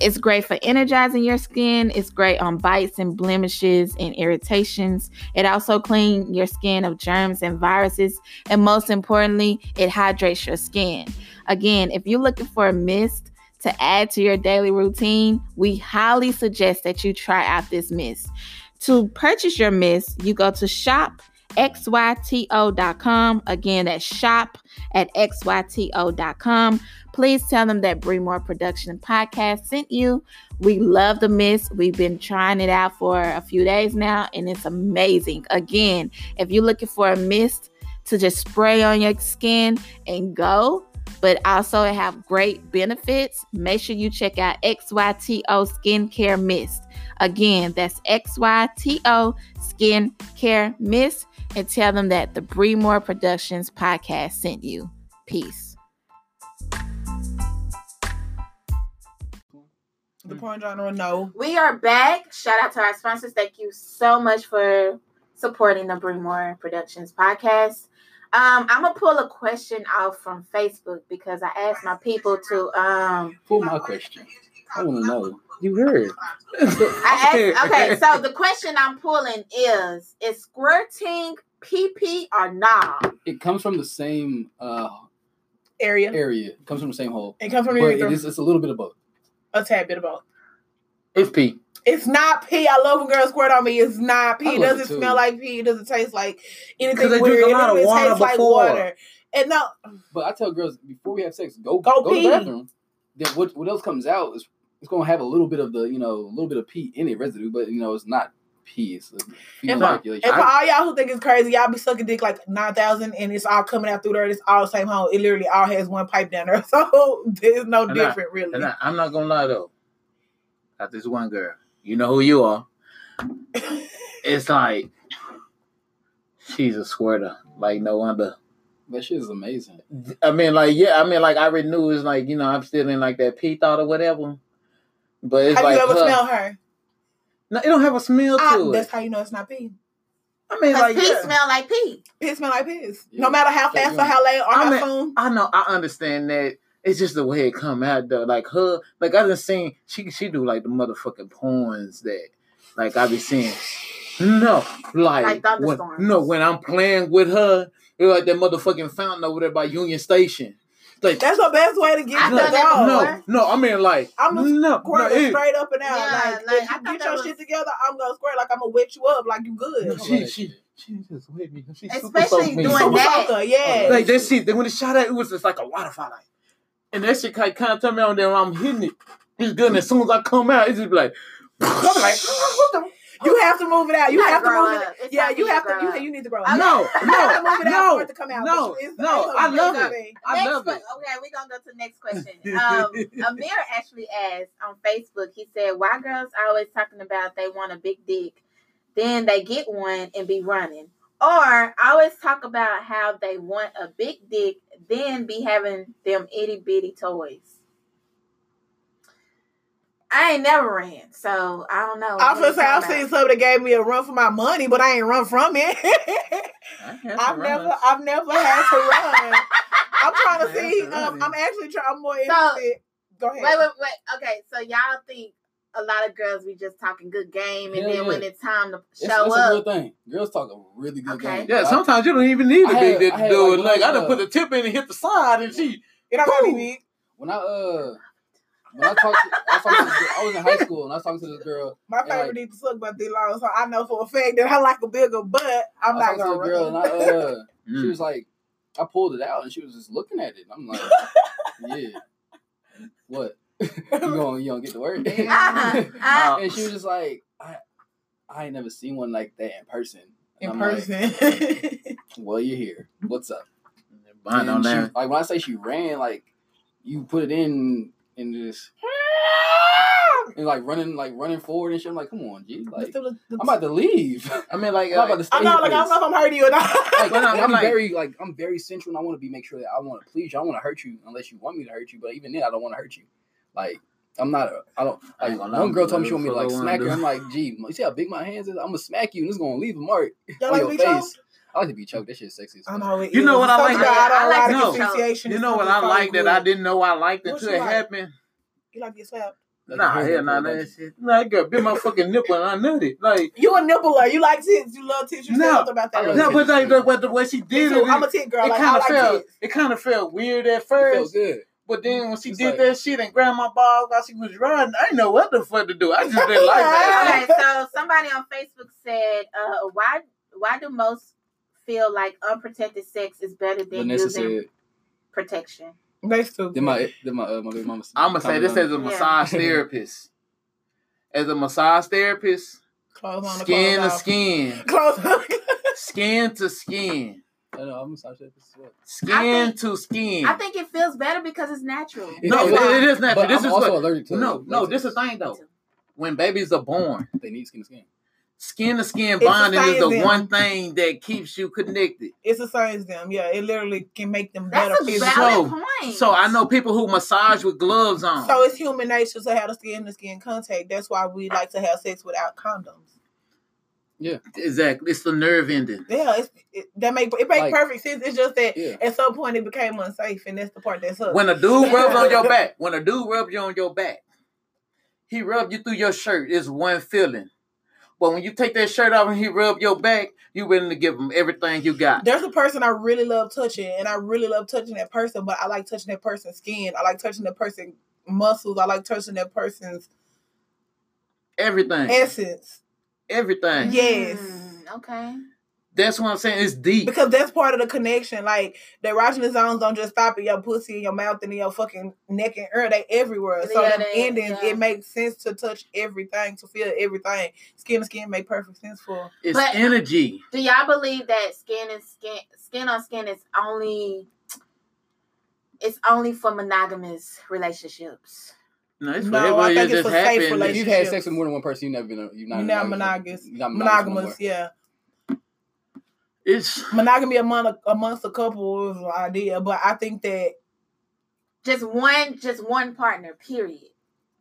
It's great for energizing your skin. It's great on bites and blemishes and irritations. It also cleans your skin of germs and viruses. And most importantly, it hydrates your skin. Again, if you're looking for a mist to add to your daily routine, we highly suggest that you try out this mist. To purchase your mist, you go to shop xyto.com. Again, that's shop at xyto.com. Please tell them that Bremore Production Podcast sent you. We love the mist. We've been trying it out for a few days now, and it's amazing. Again, if you're looking for a mist to just spray on your skin and go, but also have great benefits, make sure you check out XYTO Skincare Mist. Again, that's XYTO Skincare Mist and tell them that the Bremore Productions podcast sent you. Peace. The porn genre, no. We are back. Shout out to our sponsors. Thank you so much for supporting the Bremore Productions podcast. Um, I'm gonna pull a question off from Facebook because I asked my people to um Pull my question. I want to know. You heard. I asked okay, so the question I'm pulling is is squirting PP or nah? It comes from the same uh, Area. area. It comes from the same hole. It comes from But the it urethra. it's a little bit of both. A tad bit of both. it's P. It's not pee. I love when girls squirt on me. It's not pee. It doesn't it smell like pee. It doesn't taste like anything they drink weird. a It lot of doesn't water taste like water. And no, But I tell girls before we have sex, go Go go, pee. to the bathroom. Then what what else comes out is it's gonna have a little bit of the you know a little bit of pee in it residue, but you know it's not pee. It's a fetal And, for- and for all y'all who think it's crazy, y'all be sucking dick like nine thousand, and it's all coming out through there. It's all the same hole. It literally all has one pipe down there, so there's no And I- different really. And I, I'm not gonna lie though. Got this one girl. You know who you are. It's like she's a squirter, like no wonder. that shit is amazing. I mean, like yeah, I mean, like I already knew it's like you know I'm still in like that pee thought or whatever. But it's Have like you ever her- smelled her? No, it don't have a smell Ah, to that's it. how you know it's not pee. I mean, Cause like pee yeah. smell like pee. Piss smell like piss. Yeah. No matter how fast yeah. or how late or I how mean- soon. I know, I understand that. It's just the way it come out though. Like her, like I done seen she she do like the motherfucking porns that like I be seeing. No, like, Like when, thunderstorms. no, when I'm playing with her, it's like that motherfucking fountain over there by Union Station. Like That's the best way to get I you done to that go. no, no, I mean like I'm a no, no, Squirt it- straight up and out. Yeah, like, like, if you thought get your was- shit together, I'm gonna squirt like I'm gonna wet you up like you good. no, she love she she just with me. She super Especially soaked me. doing Super that. soaker, yeah. Like that shit. Then when it shot out, it was just like a waterfall. Like, and that shit kind of turned me on there when I'm hitting it. It's good. And as soon as I come out, it's just like, I'm like, what the? You have to move it out. You, have to grow move it. up. It's Yeah, you have to to. You, up. you need to grow. Up. No, You have to no, out no, for it to come out. no, no, I love it. I next love it. Okay, we're gonna go to the next question. Um, Amir actually asked on Facebook. He said, "Why girls are always talking about they want a big dick, then they get one and be running, or always talk about how they want a big dick, then be having them itty bitty toys." I ain't never ran, so I don't know. I what gonna say I've seen about. some that gave me a run for my money, but I ain't run from it. I had I've never, runs. I've never had to run. I'm trying to see. some Um. I'm actually trying. I'm more So- interested. Go ahead. Wait, wait, wait. Okay, so y'all think a lot of girls be just talking good game, and Hell then when it's time to It's, show it's a up, real thing. Girls talk a really good Okay. game. Yeah, sometimes you don't even need a I big had- dick I to do like, it. when Like I I done was, put the tip in and hit the side, and she. It don't gotta be Ooh. big. when I uh when I talked, to, I was to this girl, I was in high school and I was talking to this girl. My And, favorite like- needs to suck about this long, so I know for a fact that I like a bigger butt. I'm I not gonna to a girl and I run. uh she Mm. was like, I pulled it out and she was just looking at it. I'm like, yeah, what? you gonna you gonna get the word? Ah. and she was just like, I I ain't never seen one like that in person. And in I'm like, person. well, you're here. What's up? Bind on And she- there. like when I say she ran, like you put it in and just and like running, like running forward and shit. I'm like, come on, G. Like I'm about to leave. I mean, like, I'm not about to stay I know, here like for I don't know if I'm hurting you or not. like, But I'm- I'm I'm like- very like I'm very central, and I want to be make sure that I want to please you. I want to hurt you unless you want me to hurt you. But even then, I don't want to hurt you. Like I'm not. A, I don't. Like gonna one girl told me she want me to like smack her. I'm like, gee, you see how big my hands is? I'm gonna smack you, and it's gonna leave a mark Y'all on like your to be face. choked? I like to be choked. That shit's sexy. As I fuck. know it You know what I like? about I like autoerotic to be asphyxiation You know what I like that I didn't know I liked What until you it like? happened. You like to get slapped? Like Nah, your hell hands nah, up, that like- shit. Nah, girl, bit my fucking nipple and I nutted. Like, You a nippler. You like tits. You love tits. You No, said about that. No, earlier. but like the, the, the way she did it, I'm a tit girl. it Like, kind of felt, tits. it kind of felt weird at It felt first. good. But then when she It's did like- that shit and grabbed my ball while she was riding, I didn't know what the fuck to do. I just didn't like that. Okay, so somebody on Facebook said, uh, "Why why do most feel like unprotected sex is better than Vanessa using said, protection?" They stupid. "Then my, then my, uh, my baby mama." I'm gonna say this as a massage therapist. As a massage therapist, Clothes on skin to off. skin, Clothes on. skin to skin, I know I'm massage therapist as well. skin think- to skin. I think it feels better because it's natural. No, It- it, it is natural. But This I'm is also what. allergic to No, no. This is the thing though. When babies are born, They need skin to skin. Skin to skin bonding is the them. one thing that keeps you connected. It's the same as them. Yeah, it literally can make them better. That's better a physically. valid So- point. So I know people who massage with gloves on. So it's human nature to have the skin to skin contact. That's why we like to have sex without condoms. Yeah, exactly, it's the nerve ending. Yeah, it's, it, that make it make Like- perfect sense. It's just that Yeah. at some point it became unsafe, and that's the part that's up. When a dude rubs on your back, when a dude rubs you on your back, he rubs you through your shirt. It's one feeling. But when you take that shirt off and he rub your back, you willing to give him everything you got. There's a person I really love touching, and I really love touching that person. But I like touching that person's skin. I like touching that person's muscles. I like touching that person's Everything. essence. Everything. Yes. Mm, okay. That's what I'm saying. It's deep. Because that's part of the connection. Like the erogenous zones don't just stop at your pussy and your mouth and in your fucking neck and ear. They everywhere. So Yeah, them they- endings, yeah. it makes sense to touch everything, to feel everything. Skin to skin make perfect sense for. It's But- energy. Do y'all believe that skin and skin skin on skin is only it's only for monogamous relationships? No, it's No, I think it's for safe happened. If you've had sex with more than one person, you've never been. a- You're not, You're not monogamous. You're not Monogamous, no more. yeah. It's Monogamy among amongst a couple is an idea, but I think that Just one just one partner, period.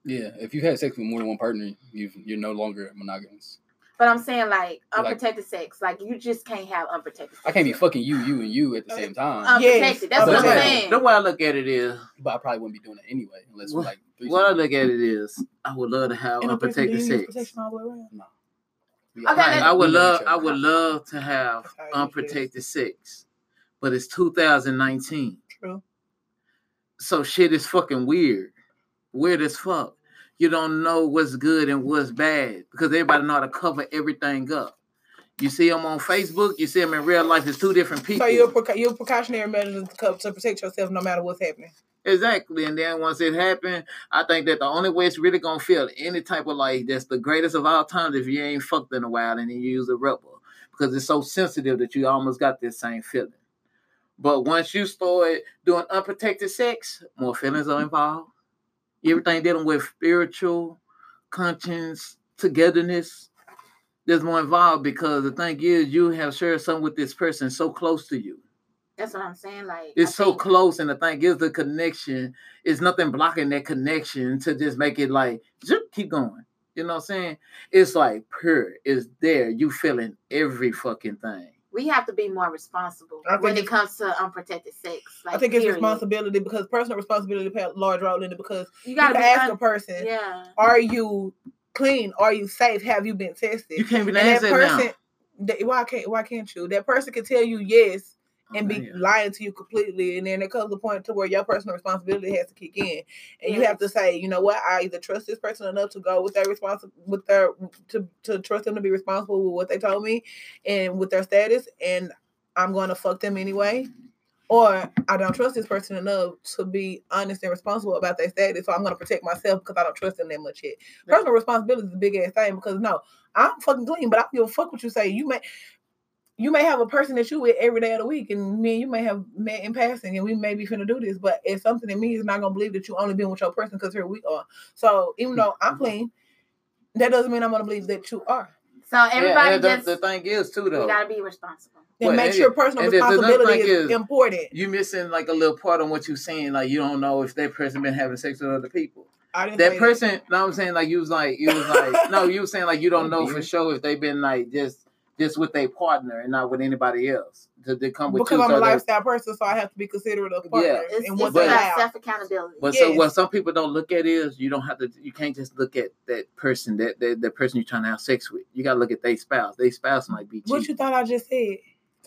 Yeah, if you've had sex with more than one partner, you've, you're no longer monogamous. But I'm saying like Like- unprotected sex. Like you just can't have unprotected sex. I can't be fucking you, you, and you at the same time. unprotected. That's Yes, what I'm but- saying. the way I look at it is, but I probably wouldn't be doing it anyway unless we're What- like. what I look at it is, I would love to have in a person, unprotected sex. protection Okay, got- I would love, I would love to have oh, That's how unprotected sex, but it's 2019, True. so shit is fucking weird, weird as fuck. You don't know what's good and what's bad because everybody know how to cover everything up. You see them on Facebook, you see them in real life. It's two different people. So you're you're precautionary measures to protect yourself no matter what's happening. Exactly. And then once it happened, I think that the only way it's really gonna feel any type of like that's the greatest of all times if you ain't fucked in a while and you use a rubber. Because it's so sensitive that you almost got this same feeling. But once you start doing unprotected sex, more feelings are involved. Everything dealing with spiritual, conscience, togetherness, there's more involved because the thing is you have shared something with this person so close to you. That's what I'm saying. Like It's I so think- close, and the thing is, the connection is nothing blocking that connection to just make it like zip, keep going. You know what I'm saying? It's like pure. It's there. You feeling every fucking thing. we have to be more responsible when it comes to unprotected sex. Like, I think it's period. responsibility because personal responsibility play a large role in it because You you gotta can be ask un- a person, Yeah. are you clean? Are you safe? Have you been tested? You can't even and ask that that now. person, that- why can't why can't you? That person can tell you yes and be lying to you completely, and then it comes a point to where your personal responsibility has to kick in, and you have to say, you know what, I either trust this person enough to go with their responsi- with their to to trust them to be responsible with what they told me, and with their status, and I'm going to fuck them anyway. Or I don't trust this person enough to be honest and responsible about their status, so I'm gonna protect myself because I don't trust them that much yet. Personal responsibility is a big ass thing because no, I'm fucking clean, but I don't give a fuck what you say. You may you may have a person that you with every day of the week, and me and you may have met in passing, and we may be finna do this, but it's something in me is not gonna believe that you only been with your person because here we are. So even though I'm mm-hmm. clean, that doesn't mean I'm gonna believe that you are. So everybody and the, just the thing is too though. You gotta be responsible. And Well, make and sure personal and responsibility is, is- important. you missing like a little part on what you're saying. Like you don't know if that person been having sex with other people. I didn't That say person, no, I'm saying like you was like you was like no, you was saying like you don't know for sure if they been like just just with a partner and not with anybody else. To they come with because you. I'm a so they- lifestyle person, so I have to be considerate of Yeah. partners It's, and it's what's But- about allowed. self accountability. But so what some people don't look at is you don't have to you can't just look at that person that that, that person you're trying to have sex with. You gotta look at their spouse. Their spouse might be What you thought I just said?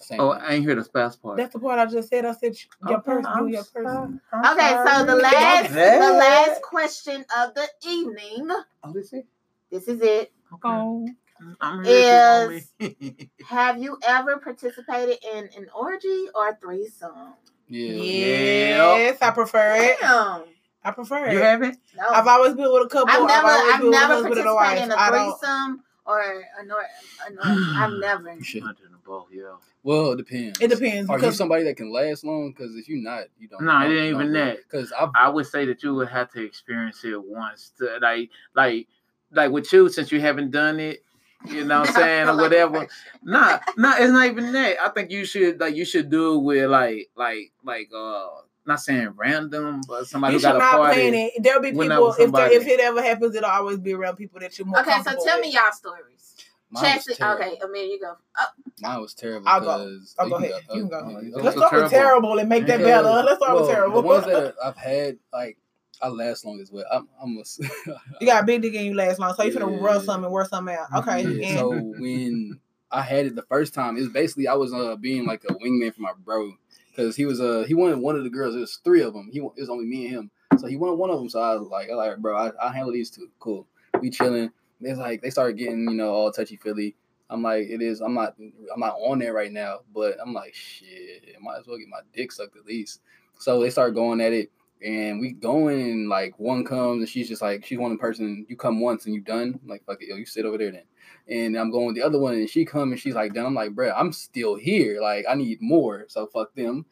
Same Oh. I ain't hear the spouse part. That's the part I just said. I said your Okay, person, you I'm your person. sorry. I'm Okay, so the last the last question of the evening. Oh, this is it? This is it. Okay. I'm Mm, here if you want. Have you ever participated in an orgy or threesome? Yeah. Yes, I prefer it. Damn. I prefer it. you haven't? No. I've always been with a couple. I've never, I've been with a never husband a participated in a threesome or a nor, a nor I've never. You should. I did them both, yeah. Well, it depends. It depends Are you because somebody that can last long? Because if you're not, you don't. No, it ain't even that. Because I've I would say that you would have to experience it once. To, like, like, like with you, since you haven't done it, you know what I'm saying, or whatever. that. Nah, nah, it's not even that. I think you should like you should do it with like like like uh not saying random, but somebody you who should got a not party. plan it. There'll be people if there, if it ever happens, it'll always be around people that you're more Okay, so tell with. me y'all stories. mine was Chastity. terrible. Okay, Amir, you go. Oh, Mine was terrible. I'll go. I'll go can ahead. You can go. oh, Let's Let's start with terrible. terrible and make that better. Let's start Well, with terrible. The ones that I've had, like, I last long as well. I'm, I'm a, you got a big dick and you last long, so you finna Yeah. run something and work something out. Okay. Yeah, and- so when I had it the first time, it was basically I was uh being like a wingman for my bro because he was uh he wanted one of the girls. It was three of them. He it was only me and him, so he wanted one of them. So I was like, I like, bro, I I handle these two. Cool. We chilling. It's like they started getting you know all touchy feely. I'm like, it is. I'm not. I'm not on there right now, but I'm like, shit. I might as well get my dick sucked at least. So they start going at it, and we going. Like one comes, and she's just like, she's one person. You come once and you done. I'm like fuck it, yo, you sit over there then. And I'm going with the other one, and she come and she's like, done. I'm like, bruh, I'm still here. Like I need more. So fuck them.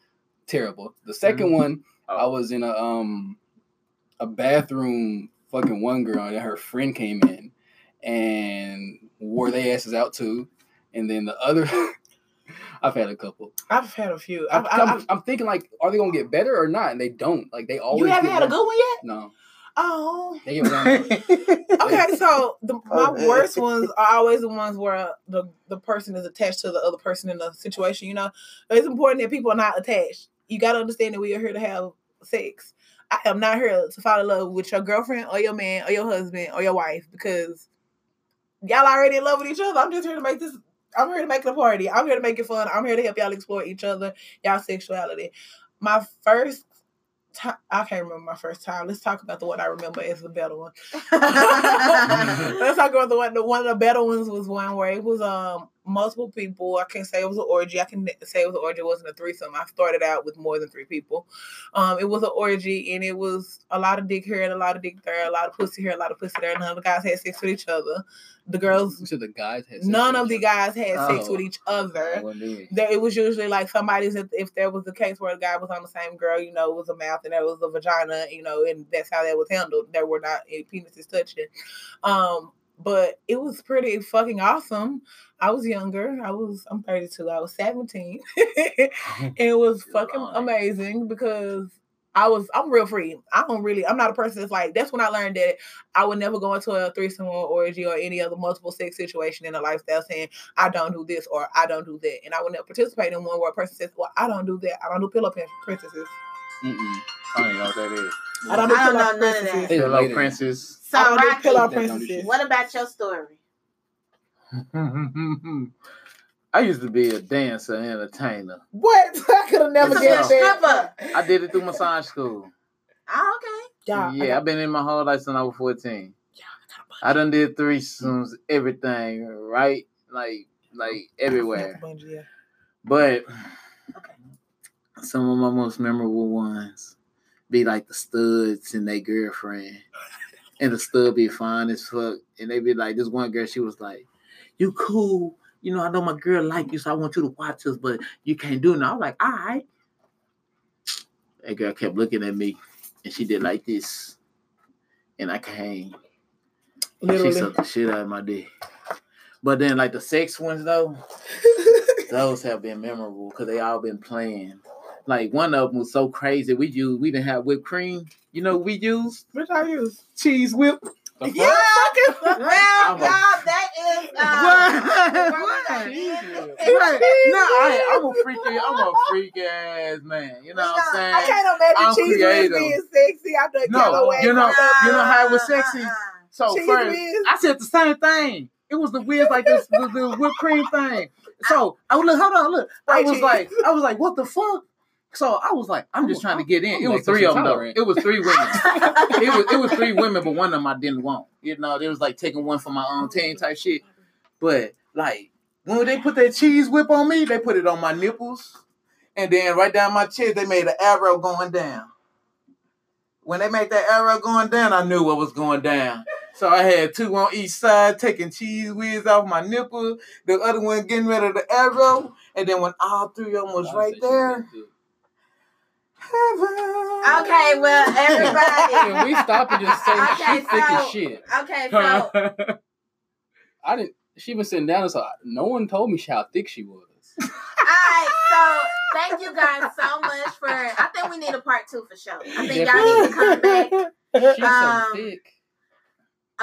Terrible. The 2nd one, I was in a um a bathroom. Fucking one girl, and her friend came in and wore their asses out too. And then the other, I've had a couple. I've had a few. I'm, I've, I've, I'm, I'm thinking like, are they gonna get better or not? And they don't. Like they always. you haven't get had a good one yet? No, Oh. they get around. Okay, so the, my Okay. worst ones are always the ones where the the person is attached to the other person in the situation. You know, it's important that people are not attached. You got to understand that we are here to have sex. I am not here to fall in love with your girlfriend or your man or your husband or your wife because y'all already in love with each other. I'm just here to make this. I'm here to make it a party. I'm here to make it fun. I'm here to help y'all explore each other, y'all sexuality. My first time, I can't remember my first time. Let's talk about the one I remember as the better one. Let's talk about the one. The one of the better ones was one where it was um multiple people. I can't say it was an orgy. I can say it was an orgy. It wasn't a threesome. I started out with more than three people. Um, it was an orgy, and it was a lot of dick here and a lot of dick there, a lot of pussy here, a lot of pussy there. None of the guys had sex with each other. The girls, said the guys had. sex none of the guys had sex Oh. with each other then. there it was usually like somebody's if, if there was a case where a guy was on the same girl, you know, it was a mouth and there was a vagina, you know, and that's how that was handled. There were not any penises touching. Um, but it was pretty fucking awesome. I was younger. I was I'm 32. I was 17. and it was You're fucking lying. amazing because I was I'm real free. I don't really I'm not a person that's like that's when I learned that I would never go into a threesome or orgy or any other multiple sex situation in a lifestyle saying I don't do this or I don't do that. And I would never participate in one where a person says, Well, I don't do that. I don't do pillow princesses. Mm-mm. I don't even know what that is. I don't I don't know none of that. Hello, princess. So I don't do Rocky, pillow That don't do princesses. what about your story? I used to be a dancer, entertainer. What? I could have never It's a that. stripper. I did it through massage school. Oh, okay. Yeah, yeah, I've been in my whole life since I was 14. Yeah, I done did threesomes, everything, right? Like, like everywhere. Yeah. But Okay. some of my most memorable ones be like the studs and their girlfriend. And the stud be fine as fuck. And they be like, this one girl, she was like, You cool. You know, I know my girl like you, so I want you to watch us, but you can't do it. I was like, all right. That girl kept looking at me and she did like this. And I came. And She Literally. sucked the shit out of my dick. But then like the sex ones though, those have been memorable because they all been playing. Like one of them was so crazy. We used we didn't have whipped cream. You know we used Which I use. cheese whip. Yeah, Well, I'm y'all, that is uh, What? What? Right. No, I, I'm a freaky, I'm a freak ass man. You know what I'm saying? I can't imagine I'm Cheez Whiz creative. being sexy. I'm the No, you know- Uh, you know how it was sexy? uh, So cheese first, whiz. I said the same thing. It was the whiz like this, the, the whipped cream thing. So I was look, hold on, look. I Wait, was cheese. like, I was like, what the fuck? So I was like, I'm just trying to get in. I'm It was three of them though. It was three women. it was it was three women, but one of them I didn't want. You know, it was like taking one for my own team type shit. But like when they put that cheese whip on me, they put it on my nipples, and then right down my chest, they made an arrow going down. When they made that arrow going down, I knew what was going down. So I had two on each side, taking Cheez Whiz off my nipple, the other one getting rid of the arrow, and then when all three of them was right there. Okay, well, everybody. Can we stop and just say Okay, she thick as so- shit? Okay, so I didn't. She was sitting down, so no one told me how thick she was. all right, so thank you guys so much for. I think we need a part two for sure. I think y'all need to come back. She's Um, so thick.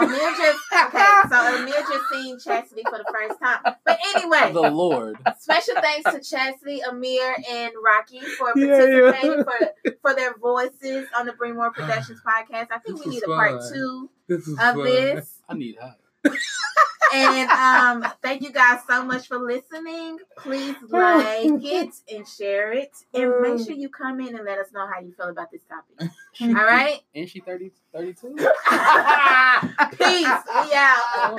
Amir just okay, so Amir just seen Chastity for the first time. But anyway, The Lord. special thanks to Chastity, Amir, and Rocky for Yeah, yeah. participating for for their voices on the Bremore Productions podcast. I think This we is need a part fun. two This of fun. this. I need help. And um, thank you guys so much for listening. Please like it and share it, and make sure you come in and let us know how you feel about this topic. All right, And she 30, 32? peace. We out.